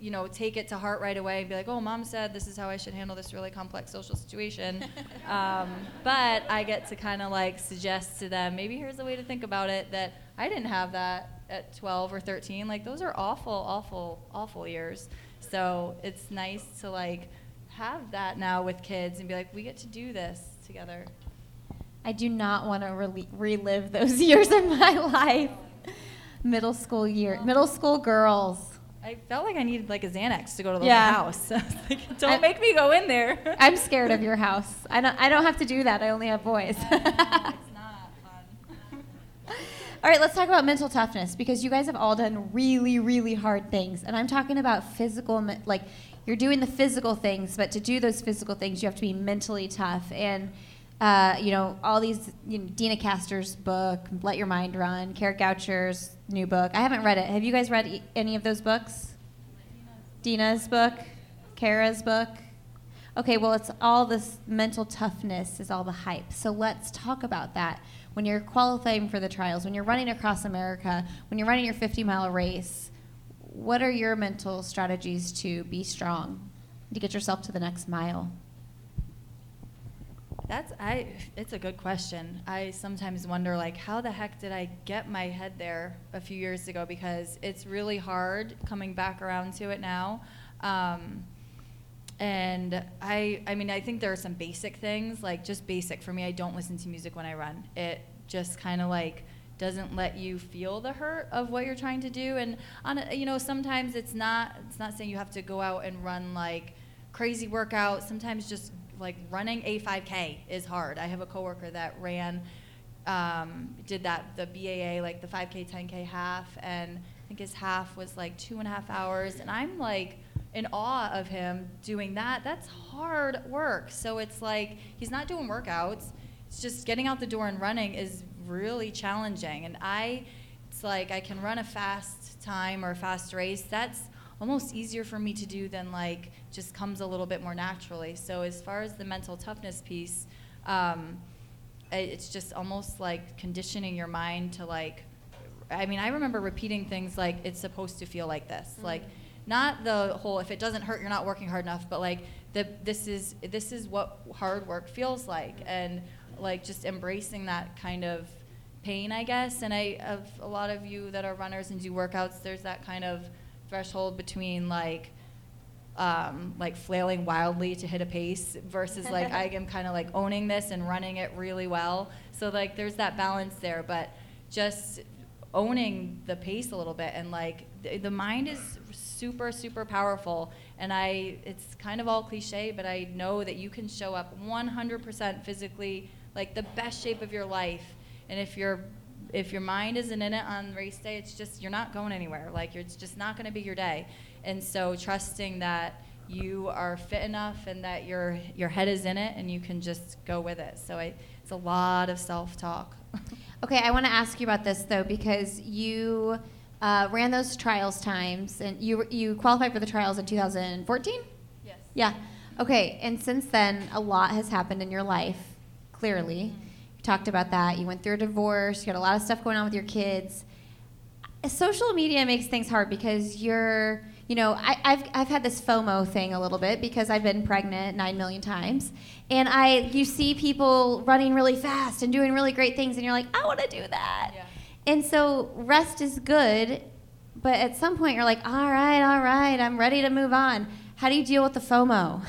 you know, take it to heart right away and be like, oh, mom said this is how I should handle this really complex social situation. um, but I get to kind of like suggest to them, maybe here's a way to think about it that I didn't have that at 12 or 13. Like, those are awful, awful, awful years. So it's nice to like have that now with kids and be like, we get to do this together. I do not want to rel relive those years of my life. Middle school year, middle school girls. I felt like I needed like a Xanax to go to the Yeah. house. Like, don't I- make me go in there. I'm scared of your house. I don't. I don't have to do that. I only have boys. All right, let's talk about mental toughness because you guys have all done really, really hard things. And I'm talking about physical, like you're doing the physical things, but to do those physical things, you have to be mentally tough. And, uh, you know, all these, you know, Deena Kastor's book, Let Your Mind Run, Kara Goucher's new book. I haven't read it. Have you guys read e- any of those books? Deena's book, Kara's book. Okay, well, it's all this mental toughness is all the hype. So let's talk about that. When you're qualifying for the trials, when you're running across America, when you're running your 50 mile race, what are your mental strategies to be strong, to get yourself to the next mile? That's I. It's a good question. I sometimes wonder, like, how the heck did I get my head there a few years ago? Because it's really hard coming back around to it now. Um, and I, I mean, I think there are some basic things, like just basic for me. I don't listen to music when I run. It just kind of like doesn't let you feel the hurt of what you're trying to do. And on, a, you know, sometimes it's not. It's not saying you have to go out and run like crazy workout. Sometimes just like running a 5K is hard. I have a coworker that ran, um, did that the BAA like the 5K, 10K half, and I think his half was like two and a half hours. And I'm like in awe of him doing that. That's hard work. So it's like he's not doing workouts. It's just getting out the door and running is really challenging. And I, it's like I can run a fast time or a fast race. That's almost easier for me to do than like just comes a little bit more naturally. So as far as the mental toughness piece, um, it's just almost like conditioning your mind to like. I mean, I remember repeating things like it's supposed to feel like this, like not the whole if it doesn't hurt you're not working hard enough, but like the this is this is what hard work feels like, and like just embracing that kind of pain, I guess. And I of a lot of you that are runners and do workouts, there's that kind of threshold between like um, like flailing wildly to hit a pace versus like I am kind of like owning this and running it really well. So like there's that balance there, but just owning the pace a little bit and like the, the mind is super super powerful and i it's kind of all cliche but i know that you can show up 100% physically like the best shape of your life and if your if your mind isn't in it on race day it's just you're not going anywhere like it's just not going to be your day and so trusting that you are fit enough and that your your head is in it and you can just go with it so I, it's a lot of self-talk. Okay, I want to ask you about this though because you uh, ran those trials times and you you qualified for the trials in 2014. yes Yeah. Okay, and since then a lot has happened in your life. Clearly, you talked about that. You went through a divorce. You got a lot of stuff going on with your kids. Social media makes things hard because you're, you know, I, I've I've had this FOMO thing a little bit because I've been pregnant nine million times, and I you see people running really fast and doing really great things, and you're like, I want to do that. Yeah. And so rest is good, but at some point you're like, all right, all right, I'm ready to move on. How do you deal with the FOMO?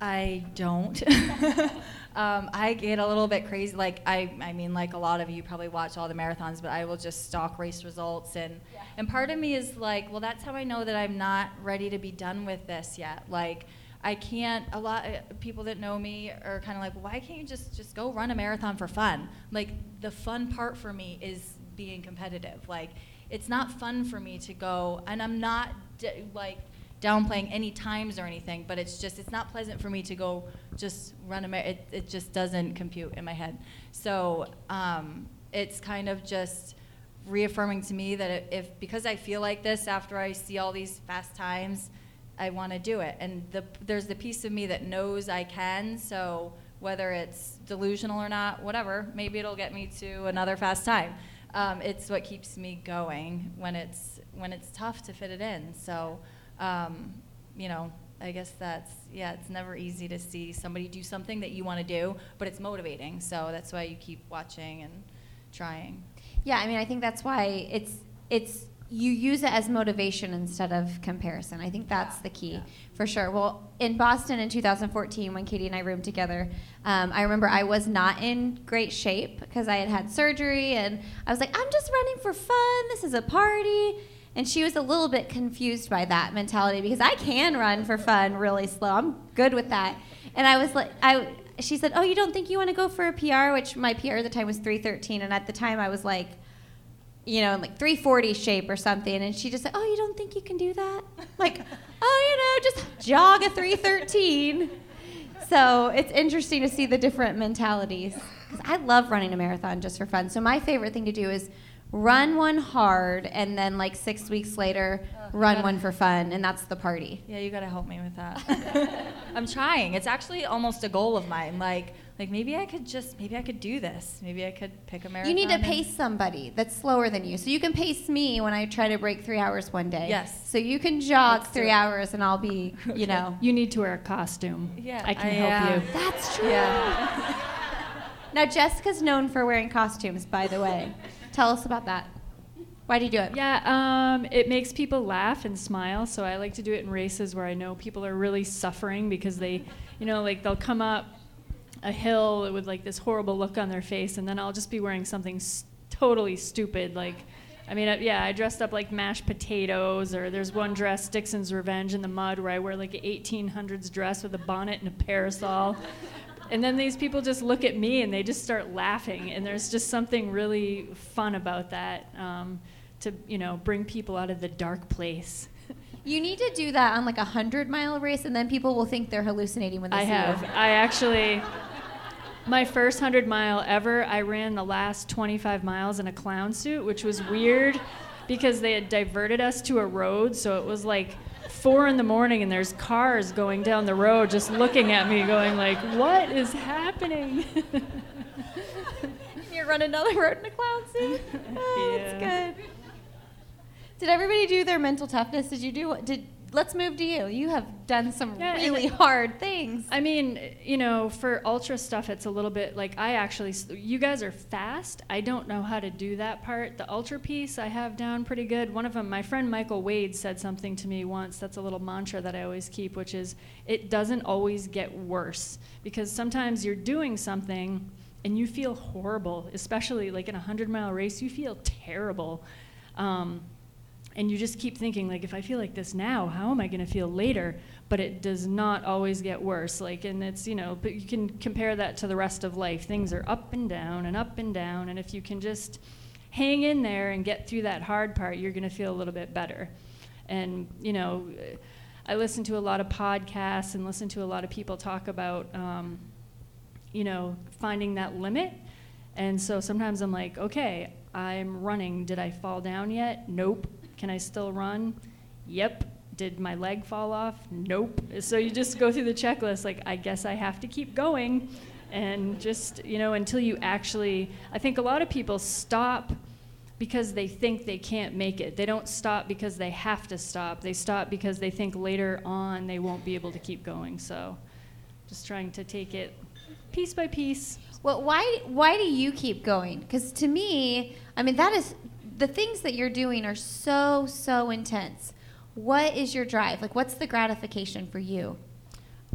I don't. um, I get a little bit crazy. Like I, I mean, like a lot of you probably watch all the marathons, but I will just stalk race results, and and part of me is like, well, that's how I know that I'm not ready to be done with this yet. Like. I can't. A lot of people that know me are kind of like, why can't you just just go run a marathon for fun? Like the fun part for me is being competitive. Like it's not fun for me to go, and I'm not d- like downplaying any times or anything, but it's just it's not pleasant for me to go just run a it it just doesn't compute in my head. So um, it's kind of just reaffirming to me that if because I feel like this after I see all these fast times, I want to do it. And the there's the piece of me that knows I can. So whether it's delusional or not, whatever, maybe it'll get me to another fast time. Um, it's what keeps me going when it's when it's tough to fit it in. So um, you know, I guess that's yeah. It's never easy to see somebody do something that you want to do, but it's motivating. So that's why you keep watching and trying. Yeah, I mean, I think that's why it's it's you use it as motivation instead of comparison. I think that's the key for sure. Well, in Boston in 2014, when Katie and I roomed together, um, I remember I was not in great shape because I had had surgery, and I was like, I'm just running for fun. This is a party. And she was a little bit confused by that mentality because I can run for fun really slow. I'm good with that. And I was like, I, she said, "Oh, you don't think you want to go for a PR?" Which my PR at the time was 313, and at the time I was like, you know, in like 340 shape or something. And she just said, "Oh, you don't think you can do that?" Like, oh, you know, just jog a 313. So it's interesting to see the different mentalities. Because I love running a marathon just for fun. So my favorite thing to do is run one hard, and then like six weeks later, run gotta- one for fun, and that's the party. Yeah, you gotta help me with that. I'm trying. It's actually almost a goal of mine. Like, like maybe I could just, maybe I could do this. Maybe I could pick a marathon. You need to pace somebody that's slower than you. So you can pace me when I try to break three hours one day. Yes. So you can jog Let's three hours and I'll be, you know. You need to wear a costume. Yeah, I can I, help uh, you. That's true. Yeah. Now Jessica's known for wearing costumes, by the way. Tell us about that. Why do you do it? Yeah, um, it makes people laugh and smile. So I like to do it in races where I know people are really suffering because they, you know, like they'll come up a hill with like this horrible look on their face, and then I'll just be wearing something s- totally stupid. Like, I mean, uh, yeah, I dressed up like mashed potatoes, or there's one dress, Dixon's Revenge in the Mud, where I wear like an 1800s dress with a bonnet and a parasol. And then these people just look at me and they just start laughing, and there's just something really fun about that. Um, to you know bring people out of the dark place. You need to do that on like a hundred mile race, and then people will think they're hallucinating when they I see have. you. I actually my first 100 mile ever, I ran the last 25 miles in a clown suit, which was weird because they had diverted us to a road, so it was like 4 in the morning and there's cars going down the road just looking at me going like, "What is happening?" You're running down the road in a clown suit. Oh, Yeah. That's good. Did everybody do their mental toughness? Did you do? Did let's move to you. You have done some Yeah, really it- hard things. I mean, you know, for ultra stuff, it's a little bit like I actually, you guys are fast. I don't know how to do that part. The ultra piece I have down pretty good. One of them, my friend Michael Wade said something to me once. That's a little mantra that I always keep, which is it doesn't always get worse because sometimes you're doing something and you feel horrible, especially like in a 100 mile race, you feel terrible. Um, and you just keep thinking like if i feel like this now how am i going to feel later? But it does not always get worse like and it's you know but you can compare that to the rest of life. Things are up and down and up and down and if you can just hang in there and get through that hard part you're going to feel a little bit better. And you know i listen to a lot of podcasts and listen to a lot of people talk about um, you know finding that limit. And so sometimes i'm like okay i'm running. Did i fall down yet? Nope can i still run yep did my leg fall off? Nope. So you just go through the checklist, like, I guess I have to keep going. And just, you know, until you actually, I think a lot of people stop because they think they can't make it. They don't stop because they have to stop. They stop because they think later on they won't be able to keep going. So just trying to take it piece by piece. Well, why why do you keep going? Because to me, I mean, that is the things that you're doing are so so intense what is your drive? Like, what's the gratification for you?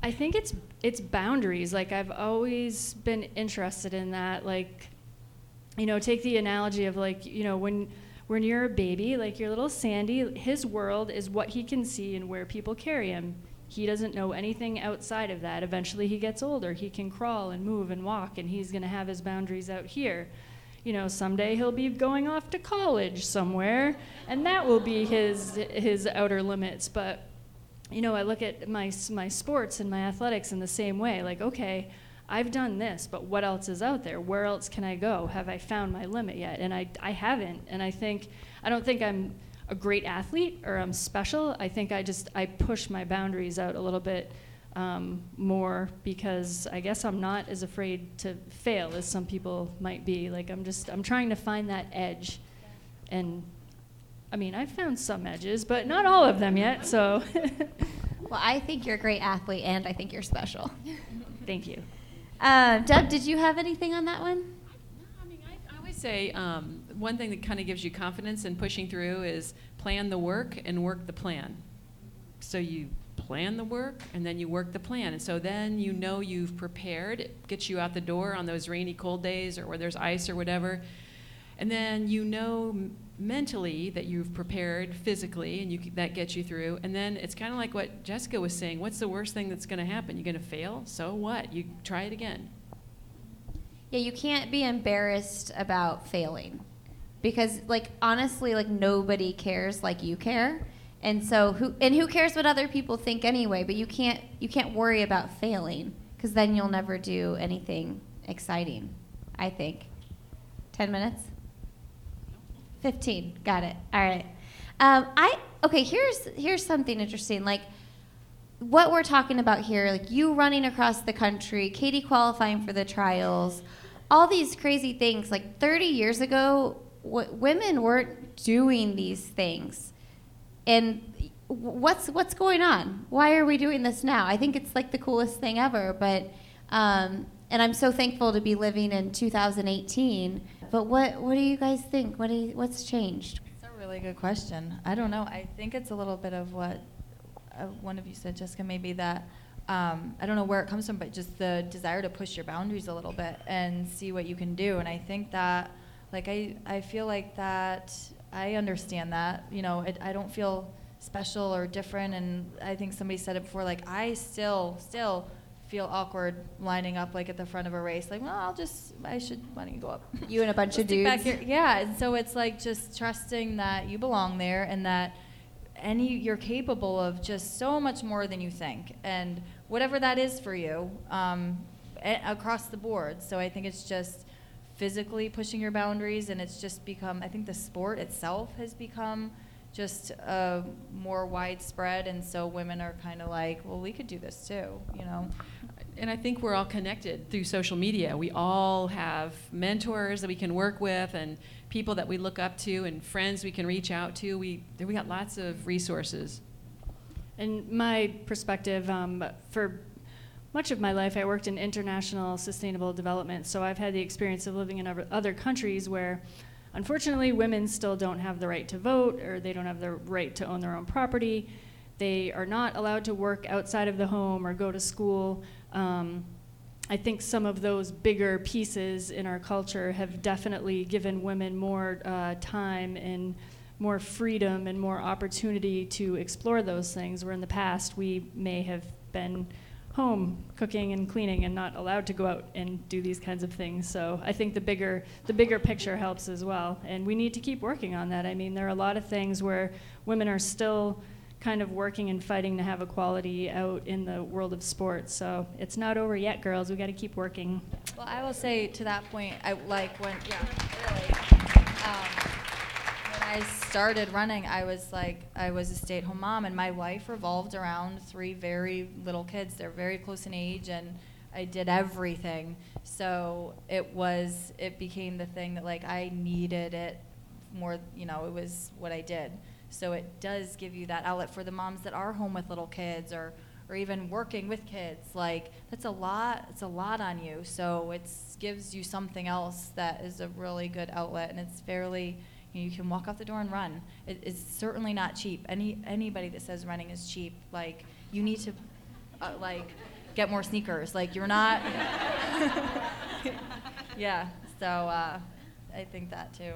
I think it's it's boundaries. Like I've always been interested in that. Like, you know, take the analogy of like, you know, when when you're a baby, like your little Sandy, his world is what he can see and where people carry him. He doesn't know anything outside of that. Eventually, he gets older. He can crawl and move and walk, and he's going to have his boundaries out here you know, someday he'll be going off to college somewhere, and that will be his his outer limits. But you know, I look at my my sports and my athletics in the same way. Like, okay, I've done this, but what else is out there? Where else can I go? Have I found my limit yet? And I I haven't. And I think I don't think I'm a great athlete or I'm special. I think I just I push my boundaries out a little bit um, more because I guess I'm not as afraid to fail as some people might be. Like I'm just I'm trying to find that edge, and I mean I've found some edges, but not all of them yet. So. well, I think you're a great athlete, and I think you're special. Thank you. Uh, Deb, did you have anything on that one? I mean, I, I always say um, one thing that kind of gives you confidence in pushing through is plan the work and work the plan. So you plan the work and then you work the plan. And so then you know you've prepared. It gets you out the door on those rainy, cold days or where there's ice or whatever. And then you know mentally that you've prepared physically and you, that gets you through. And then it's kind of like what Jessica was saying what's the worst thing that's going to happen? You're going to fail? So what? You try it again. Yeah, you can't be embarrassed about failing. Because like honestly like nobody cares like you care and so who and who cares what other people think anyway but you can't you can't worry about failing because then you'll never do anything exciting i think. 10 minutes? 15 got it. All right. Um, i okay here's here's something interesting like what we're talking about here like you running across the country katie qualifying for the trials all these crazy things. Like 30 years ago w- women weren't doing these things and what's what's going on? Why are we doing this now? I think it's like the coolest thing ever. But um, and I'm so thankful to be living in 2018. But what what do you guys think? What do you, what's changed? It's a really good question. I don't know. I think it's a little bit of what uh, one of you said, Jessica. Maybe that. Um, I don't know where it comes from, but just the desire to push your boundaries a little bit and see what you can do. And I think that, like, I, I feel like that I understand that. You know, it, I don't feel special or different. And I think somebody said it before. Like I still, still feel awkward lining up like at the front of a race. Like, well, I'll just, I should. Why don't you go up? You and a bunch of dudes. Back here. Yeah. And so it's like just trusting that you belong there and that any you're capable of just so much more than you think, and whatever that is for you, um, across the board. So I think it's just physically pushing your boundaries, and it's just become. I think the sport itself has become just uh, more widespread, and so women are kind of like, well, we could do this too, you know. And I think we're all connected through social media. We all have mentors that we can work with, and people that we look up to, and friends we can reach out to. We we got lots of resources. And my perspective, um, for much of my life, I worked in international sustainable development. So I've had the experience of living in other countries where, unfortunately, women still don't have the right to vote or they don't have the right to own their own property. They are not allowed to work outside of the home or go to school. Um, I think some of those bigger pieces in our culture have definitely given women more uh, time and more freedom and more opportunity to explore those things, where in the past we may have been home cooking and cleaning and not allowed to go out and do these kinds of things. So I think the bigger the bigger picture helps as well, and we need to keep working on that. I mean, there are a lot of things where women are still kind of working and fighting to have equality out in the world of sports. So it's not over yet, girls. We got to keep working. Well, I will say to that point, I like when, yeah, really. Um, I started running, I was like, I was a stay at home mom, and my life revolved around three very little kids. They're very close in age, and I did everything. So it was, it became the thing that like I needed it more, you know, it was what I did. So it does give you that outlet for the moms that are home with little kids or or even working with kids like that's a lot it's a lot on you so it gives you something else that is a really good outlet and it's fairly you, can walk out the door and run it, it's certainly not cheap any anybody that says running is cheap like you need to uh, like get more sneakers like you're not yeah so uh, i think that too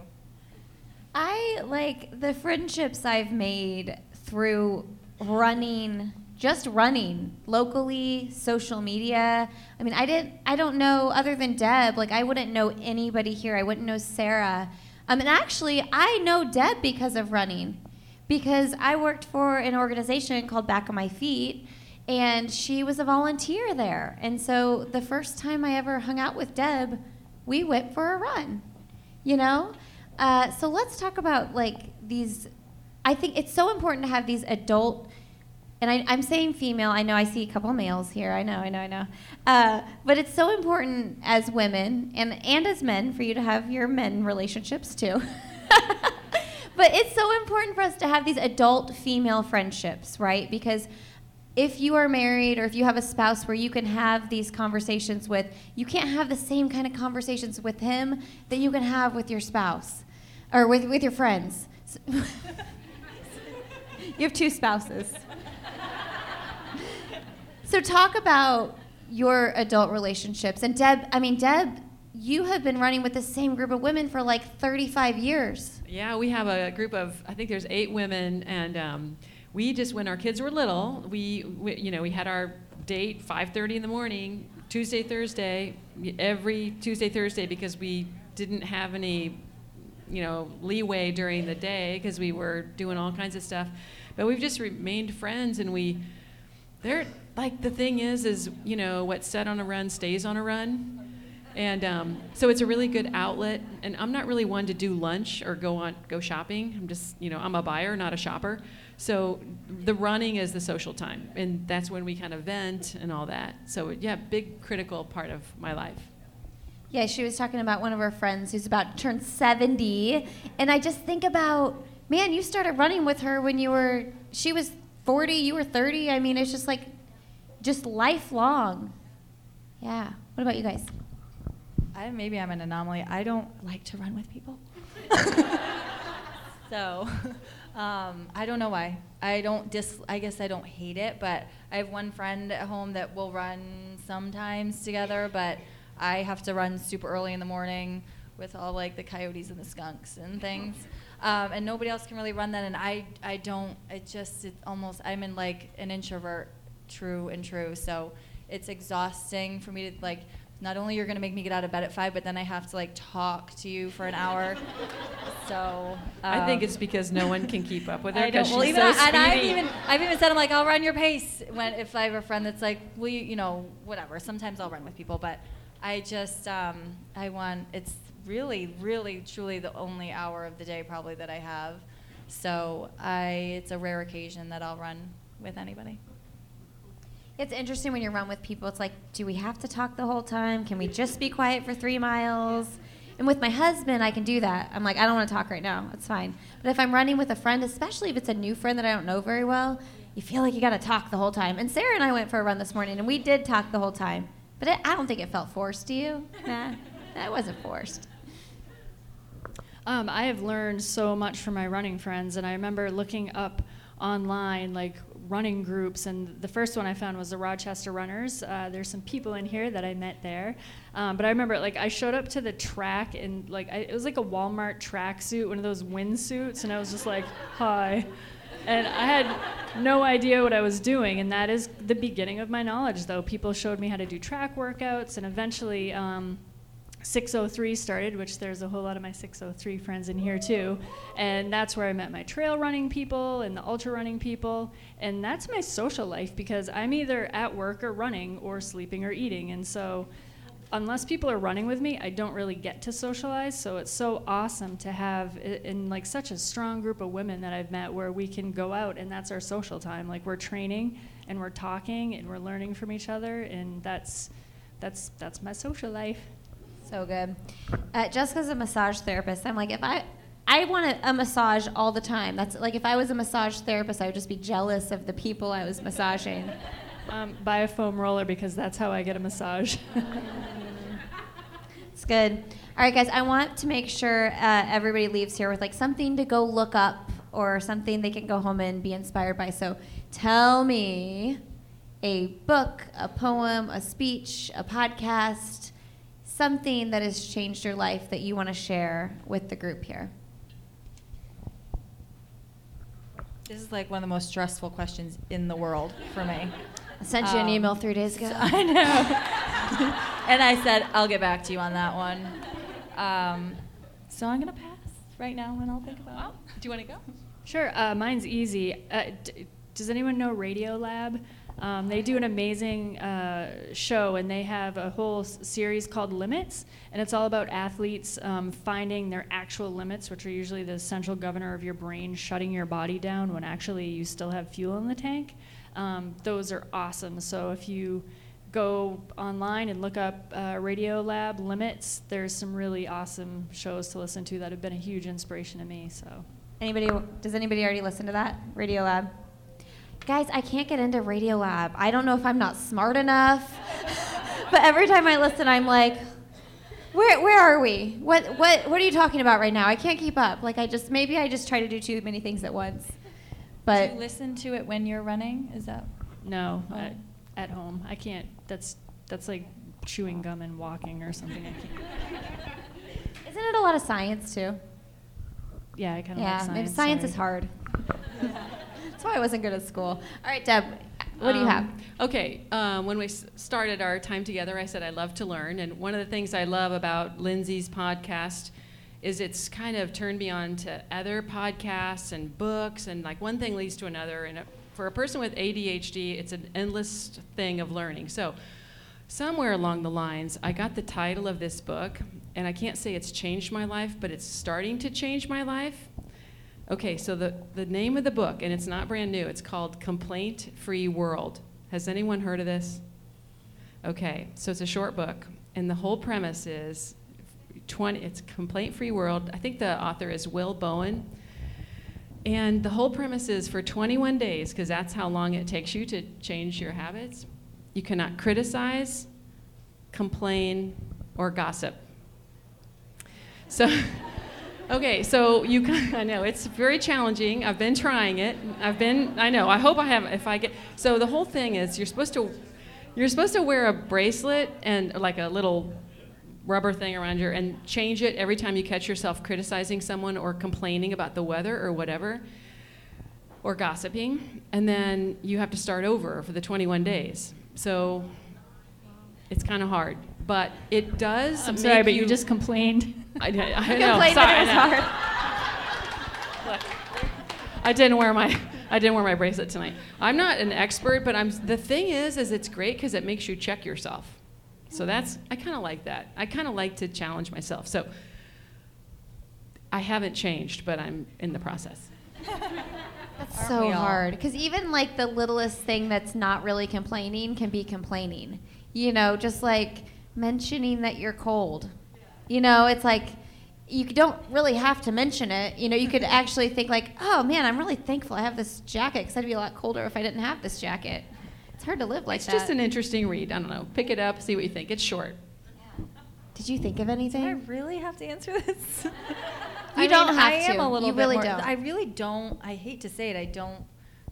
I like the friendships I've made through running, just running locally, social media. I mean, I didn't, I don't know other than Deb. Like, I wouldn't know anybody here. I wouldn't know Sarah. Um, and actually, I know Deb because of running, because I worked for an organization called Back on My Feet, and she was a volunteer there. And so the first time I ever hung out with Deb, we went for a run. You know. Uh, so let's talk about like these. I think it's so important to have these adult, and I, am saying female. I know I see a couple males here. I know, I know, I know. Uh, but it's so important as women and and as men for you to have your men relationships too. but it's so important for us to have these adult female friendships, right? Because if you are married or if you have a spouse where you can have these conversations with, you can't have the same kind of conversations with him that you can have with your spouse or with, with your friends. you have two spouses. So talk about your adult relationships. And Deb, I mean, Deb, you have been running with the same group of women for like 35 years. Yeah, we have a group of, I think there's eight women, and um, we just, when our kids were little, we, we you know, we had our date 5.30 in the morning, Tuesday, Thursday, every Tuesday, Thursday, because we didn't have any you know, leeway during the day because we were doing all kinds of stuff. But we've just remained friends, and we, they're like the thing is, is you know, what's said on a run stays on a run. And um, so it's a really good outlet. And I'm not really one to do lunch or go on go shopping. I'm just you know I'm a buyer, not a shopper. So the running is the social time, and that's when we kind of vent and all that. So yeah, big critical part of my life. Yeah, she was talking about one of her friends who's about to turn 70. And I just think about, man, you started running with her when you were, she was 40, you were 30. I mean, it's just like, just lifelong. Yeah. What about you guys? I, maybe I'm an anomaly. I don't like to run with people. so um, I don't know why. I don't dis. I guess I don't hate it, but I have one friend at home that will run sometimes together, but I have to run super early in the morning with all like the coyotes and the skunks and things. Um, and nobody else can really run that. And I, I don't, it just, it almost, I'm in like an introvert, true and true. So it's exhausting for me to like, not only you're gonna make me get out of bed at five, but then I have to like talk to you for an hour. so um, I think it's because no one can keep up with her because she's well, even so I, speedy. and I've even I've even said I'm like I'll run your pace when if I have a friend that's like, will you, you know, whatever. Sometimes I'll run with people, but I just, um, I want, it's really, really, truly the only hour of the day probably that I have. So I, it's a rare occasion that I'll run with anybody. It's interesting when you run with people. It's like, do we have to talk the whole time? Can we just be quiet for three miles? And with my husband, I can do that. I'm like, I don't want to talk right now. It's fine. But if I'm running with a friend, especially if it's a new friend that I don't know very well, you feel like you got to talk the whole time. And Sarah and I went for a run this morning, and we did talk the whole time. But it, I don't think it felt forced to you. Nah, that wasn't forced. Um, I have learned so much from my running friends, and I remember looking up online like running groups, and the first one I found was the Rochester Runners. Uh, there's some people in here that I met there, um, but I remember like I showed up to the track and like I, it was like a Walmart tracksuit, one of those wind suits, and I was just like, "Hi." And I had no idea what I was doing, and that is the beginning of my knowledge, though. People showed me how to do track workouts, and eventually, um, 603 started, which there's a whole lot of my 603 friends in here too. And that's where I met my trail running people and the ultra running people. And that's my social life because I'm either at work or running or sleeping or eating. And so, unless people are running with me, I don't really get to socialize. So it's so awesome to have in like such a strong group of women that I've met where we can go out and that's our social time. Like we're training and we're talking and we're learning from each other and that's that's that's my social life. So good. Uh, Jessica's a massage therapist. I'm like, if I, I want a, a massage all the time. That's like if I was a massage therapist, I would just be jealous of the people I was massaging. Um, buy a foam roller because that's how I get a massage. It's good. All right, guys. I want to make sure uh, everybody leaves here with like something to go look up or something they can go home and be inspired by. So, tell me a book, a poem, a speech, a podcast, something that has changed your life that you want to share with the group here. This is like one of the most stressful questions in the world for me. I sent you an Um, email three days ago. I know. and I said, I'll get back to you on that one. Um, so I'm going to pass right now and I'll think about it. Do you want to go? Sure, uh, mine's easy. Uh, d- does anyone know Radiolab? Um, they do an amazing uh, show, and they have a whole s- series called Limits, and it's all about athletes um, finding their actual limits, which are usually the central governor of your brain shutting your body down when actually you still have fuel in the tank. Um, those are awesome. So if you go online and look up uh, Radiolab Limits, there's some really awesome shows to listen to that have been a huge inspiration to me. So. Anybody? Does anybody already listen to that Radiolab? Guys, I can't get into Radiolab. I don't know if I'm not smart enough, but every time I listen, I'm like, where where are we? What what what are you talking about right now? I can't keep up. Like I just maybe I just try to do too many things at once. Do But you listen to it when you're running? Is that? No, Oh. at, at home. I can't. That's that's like chewing gum and walking or something. I can't. isn't it a lot of science too? Yeah, I kind of yeah, like maybe science. science sorry. is hard. That's why I wasn't good at school. All right, Deb, what do you Um, have? Okay, um, when we started our time together, I said I love to learn, and one of the things I love about Lindsey's podcast is it's kind of turned me on to other podcasts and books, and like one thing leads to another. And it- for a person with ADHD, it's an endless thing of learning. So somewhere along the lines, I got the title of this book, and I can't say it's changed my life, but it's starting to change my life. Okay, so the, the name of the book, and it's not brand new, it's called Complaint Free World. Has anyone heard of this? Okay, so it's a short book, and the whole premise is 20, it's Complaint Free World. I think the author is Will Bowen. And the whole premise is for 21 days, because that's how long it takes you to change your habits, you cannot criticize, complain, or gossip. So, okay, so you, can- I know it's very challenging. I've been trying it. I've been, I know. I hope I have. If I get, so the whole thing is, you're supposed to, you're supposed to wear a bracelet and like a little rubber thing around your, and change it every time you catch yourself criticizing someone or complaining about the weather or whatever, or gossiping, and then you have to start over for the 21 days. So it's kind of hard, but it does. I'm sorry, but you, just complained. I, I, I know. Complained that it sorry, was I know. hard. I didn't wear my I didn't wear my bracelet tonight. I'm not an expert, but I'm the thing is is it's great cuz it makes you check yourself. So that's I kind of like that. I kind of like to challenge myself. So I haven't changed, but I'm in the process. That's Aren't so hard because even like the littlest thing that's not really complaining can be complaining. You know, just like mentioning that you're cold. You know, it's like you don't really have to mention it. You know, you could actually think like, "Oh man, I'm really thankful I have this jacket because I'd be a lot colder if I didn't have this jacket." It's hard to live like it's that. just an interesting read. I don't know. Pick it up, see what you think. It's short. Did you think of anything? Do I really have to answer this? You don't have I am to. a little You bit really more, don't. I really don't. I hate to say it. I don't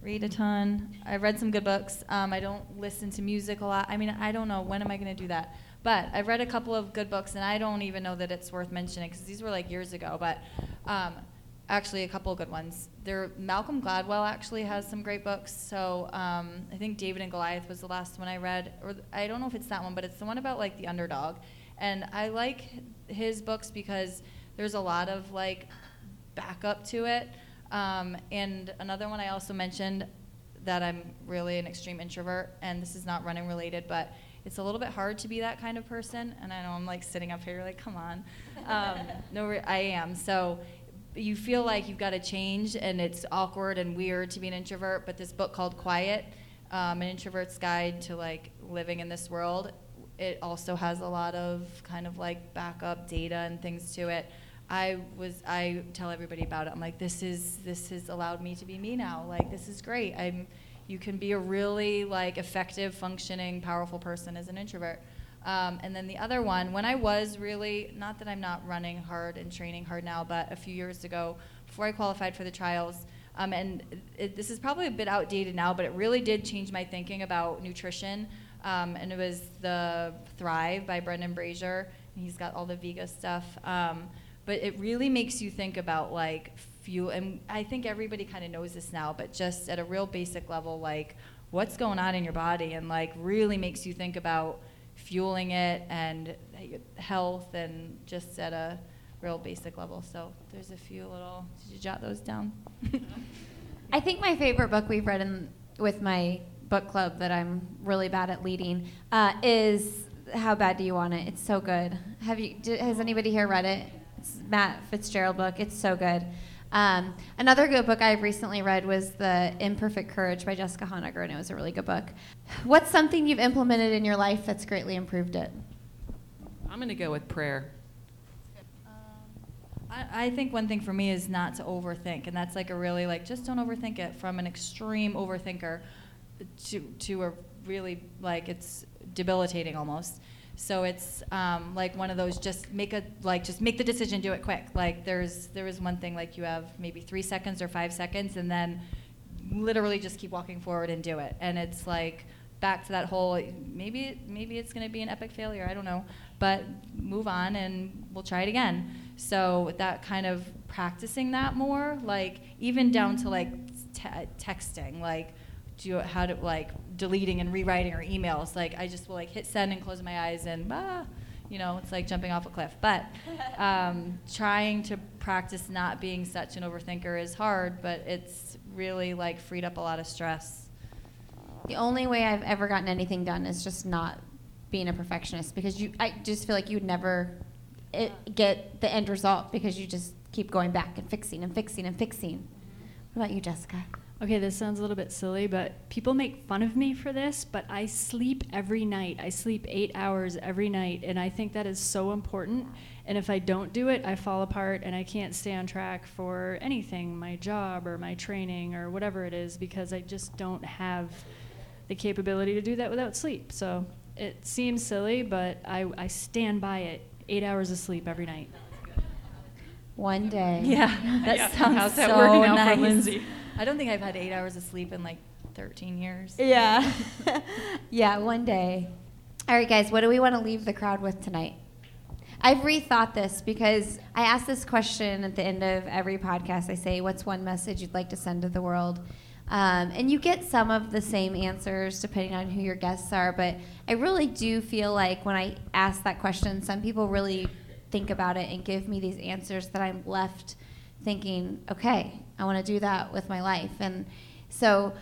read a ton. I've read some good books. Um, I don't listen to music a lot. I mean, I don't know when am I going to do that. But I've read a couple of good books, and I don't even know that it's worth mentioning because these were like years ago. But um, actually, a couple of good ones. There, Malcolm Gladwell actually has some great books. So um, I think David and Goliath was the last one I read, or I don't know if it's that one, but it's the one about like the underdog. And I like his books because there's a lot of like backup to it. Um, and another one I also mentioned that I'm really an extreme introvert, and this is not running related, but it's a little bit hard to be that kind of person. And I know I'm like sitting up here, like, come on. Um, no, I am. So you feel like you've got to change, and it's awkward and weird to be an introvert. But this book called Quiet, um, an introvert's guide to like living in this world, it also has a lot of kind of like backup data and things to it. I was I tell everybody about it. I'm like, this is this has allowed me to be me now. Like this is great. I'm you can be a really like effective, functioning, powerful person as an introvert. Um, and then the other one, when I was really not that I'm not running hard and training hard now, but a few years ago, before I qualified for the trials, um, and it, this is probably a bit outdated now, but it really did change my thinking about nutrition. Um, and it was the Thrive by Brendan Brazier. and He's got all the Vega stuff. Um, but it really makes you think about like fuel and i think everybody kind of knows this now but just at a real basic level like what's going on in your body and like really makes you think about fueling it and health and just at a real basic level. So there's a few little did you jot those down? I think my favorite book we've read in, with my book club that i'm really bad at leading uh, is how bad do you want it? It's so good. Have you did, has anybody here read it? It's Matt Fitzgerald book. It's so good. Um, another good book I've recently read was The Imperfect Courage by Jessica Honegger, and it was a really good book. What's something you've implemented in your life that's greatly improved it? I'm going to go with prayer. I, I think one thing for me is not to overthink, and that's like a really like just don't overthink it from an extreme overthinker to to a really like it's debilitating almost. So it's um, like one of those just make a like just make the decision, do it quick. Like there's there was one thing like you have maybe three seconds or five seconds, and then literally just keep walking forward and do it. And it's like back to that whole maybe maybe it's going to be an epic failure. I don't know, but move on and we'll try it again. So that kind of practicing that more, like even down to like te- texting, like do how to like deleting and rewriting our emails. Like I just will like hit send and close my eyes and ah, you know, it's like jumping off a cliff. But um, trying to practice not being such an overthinker is hard, but it's really like freed up a lot of stress. The only way I've ever gotten anything done is just not being a perfectionist because you, I just feel like you'd never it, get the end result because you just keep going back and fixing and fixing and fixing. What about you, Jessica? Okay, this sounds a little bit silly, but people make fun of me for this, but I sleep every night. I sleep eight hours every night, and I think that is so important. And if I don't do it, I fall apart and I can't stay on track for anything my job or my training or whatever it is because I just don't have the capability to do that without sleep. So it seems silly, but I, I stand by it. Eight hours of sleep every night. One day. Yeah, that Yeah, sounds how's that so working out for. Lindsey? I don't think I've had eight hours of sleep in like 13 years. Yeah. yeah, one day. All right, guys, what do we want to leave the crowd with tonight? I've rethought this because I ask this question at the end of every podcast. I say, What's one message you'd like to send to the world? Um, and you get some of the same answers depending on who your guests are, but I really do feel like when I ask that question, some people really think about it and give me these answers that I'm left thinking, okay, I want to do that with my life. And so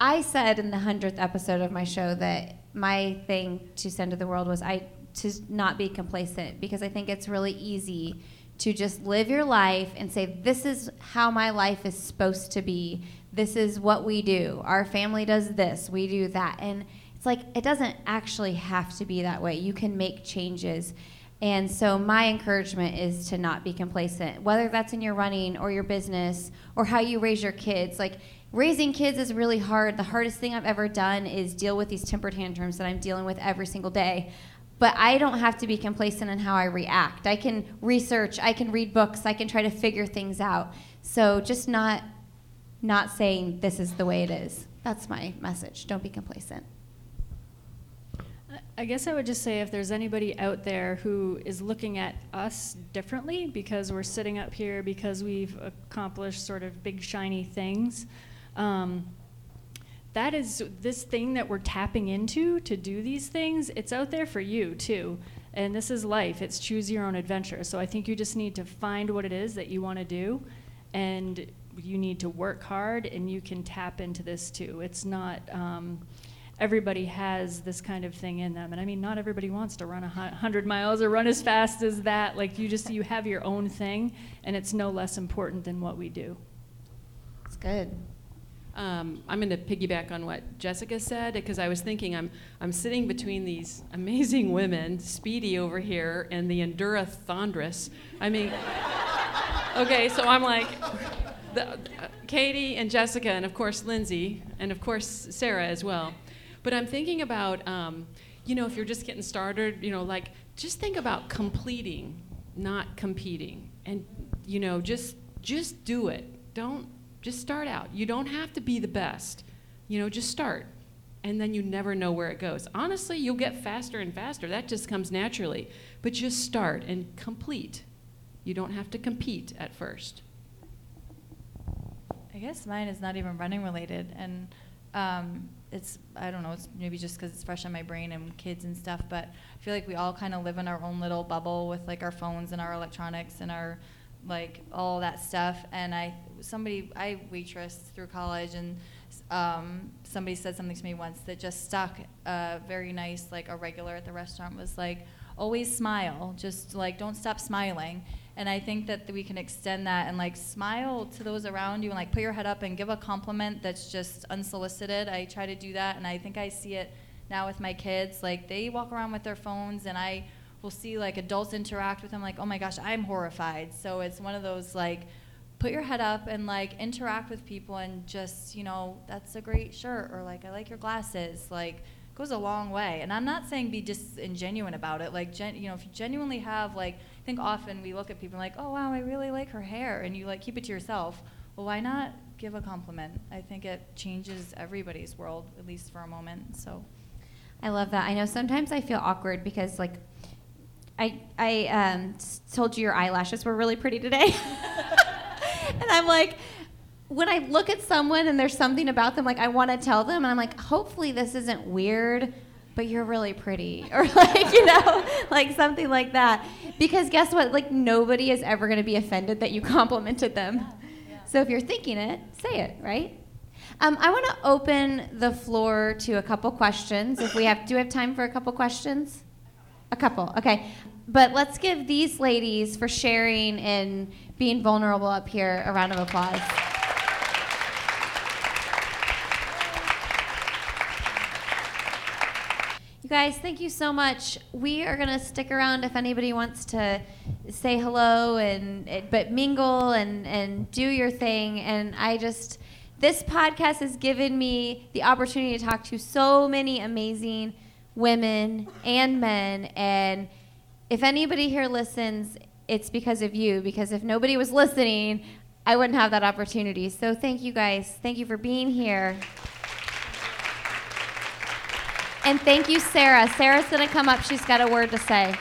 I said in the 100th episode of my show that my thing to send to the world was I to not be complacent because I think it's really easy to just live your life and say this is how my life is supposed to be. This is what we do. Our family does this, we do that. And it's like it doesn't actually have to be that way. You can make changes. And so my encouragement is to not be complacent, whether that's in your running or your business or how you raise your kids. Like raising kids is really hard. The hardest thing I've ever done is deal with these temper tantrums that I'm dealing with every single day. But I don't have to be complacent in how I react. I can research, I can read books, I can try to figure things out. So just not not saying this is the way it is. That's my message. Don't be complacent. I guess I would just say if there's anybody out there who is looking at us differently because we're sitting up here because we've accomplished sort of big shiny things, um, that is this thing that we're tapping into to do these things. It's out there for you too, and this is life. It's choose your own adventure. So I think you just need to find what it is that you want to do, and you need to work hard, and you can tap into this too. It's not. Um, everybody has this kind of thing in them. And I mean, not everybody wants to run a hundred miles or run as fast as that. Like you just you have your own thing, and it's no less important than what we do. It's good. Um, I'm going to piggyback on what Jessica said because I was thinking I'm I'm sitting between these amazing women, Speedy over here and the Endura Thondress. I mean, okay, so I'm like. The, uh, Katie and Jessica, and of course Lindsey, and of course Sarah as well. But I'm thinking about, um, you know, if you're just getting started, you know, like just think about completing, not competing, and you know, just just do it. Don't just start out. You don't have to be the best. You know, just start. And then you never know where it goes. Honestly, you'll get faster and faster. That just comes naturally. But just start and complete. You don't have to compete at first. I guess mine is not even running related. And um, it's I don't know. It's maybe just because it's fresh on my brain and kids and stuff. But I feel like we all kind of live in our own little bubble with like our phones and our electronics and our like all that stuff. And I somebody I waitress through college and um, somebody said something to me once that just stuck. Uh, very nice, like a regular at the restaurant was like, always smile. Just like don't stop smiling. And I think that we can extend that and like smile to those around you and like put your head up and give a compliment that's just unsolicited. I try to do that and I think I see it now with my kids. Like they walk around with their phones and I will see like adults interact with them like, oh my gosh, I'm horrified. So it's one of those like put your head up and like interact with people and just, you know, that's a great shirt or like I like your glasses. Like goes a long way. And I'm not saying be disingenuine about it. Like, gen- you know, if you genuinely have like think often we look at people like, oh wow, I really like her hair, and you like keep it to yourself. Well, why not give a compliment? I think it changes everybody's world, at least for a moment. So. I love that. I know sometimes I feel awkward because like I I um, told you your eyelashes were really pretty today, and I'm like, when I look at someone and there's something about them, like I want to tell them, and I'm like, hopefully this isn't weird but you're really pretty or like you know like something like that. Because guess what? Like nobody is ever going to be offended that you complimented them. So if you're thinking it say it right? Um, i want to open the floor to a couple questions. If we have do we have time for a couple questions? A couple okay. But let's give these ladies for sharing and being vulnerable up here a round of applause guys, thank you so much. We are gonna stick around if anybody wants to say hello and but mingle and and do your thing. And I just this podcast has given me the opportunity to talk to so many amazing women and men. And if anybody here listens, it's because of you. Because if nobody was listening, I wouldn't have that opportunity. So thank you guys. Thank you for being here. And thank you, Sarah. Sarah's going to come up. She's got a word to say.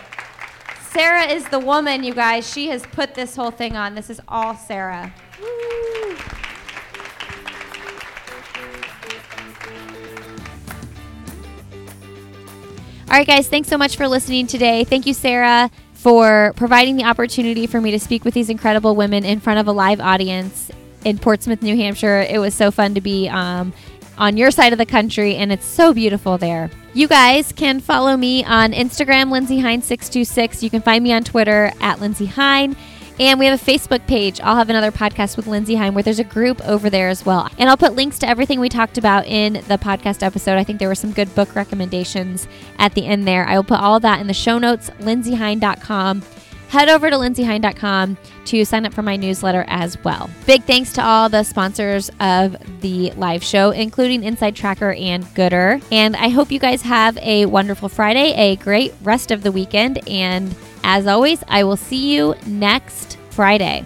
Sarah is the woman, you guys. She has put this whole thing on. This is all Sarah. All right, guys, thanks so much for listening today. Thank you, Sarah, for providing the opportunity for me to speak with these incredible women in front of a live audience in Portsmouth, New Hampshire. It was so fun to be um, on your side of the country, and it's so beautiful there. You guys can follow me on Instagram, Lindsey Hein626. You can find me on Twitter at Lindsey Hein. And we have a Facebook page. I'll have another podcast with Lindsey Hein where there's a group over there as well. And I'll put links to everything we talked about in the podcast episode. I think there were some good book recommendations at the end there. I will put all that in the show notes, lindseyhein.com head over to lindseyhein.com to sign up for my newsletter as well. Big thanks to all the sponsors of the live show, including InsideTracker and Goodr. And I hope you guys have a wonderful Friday, a great rest of the weekend. And as always, I will see you next Friday.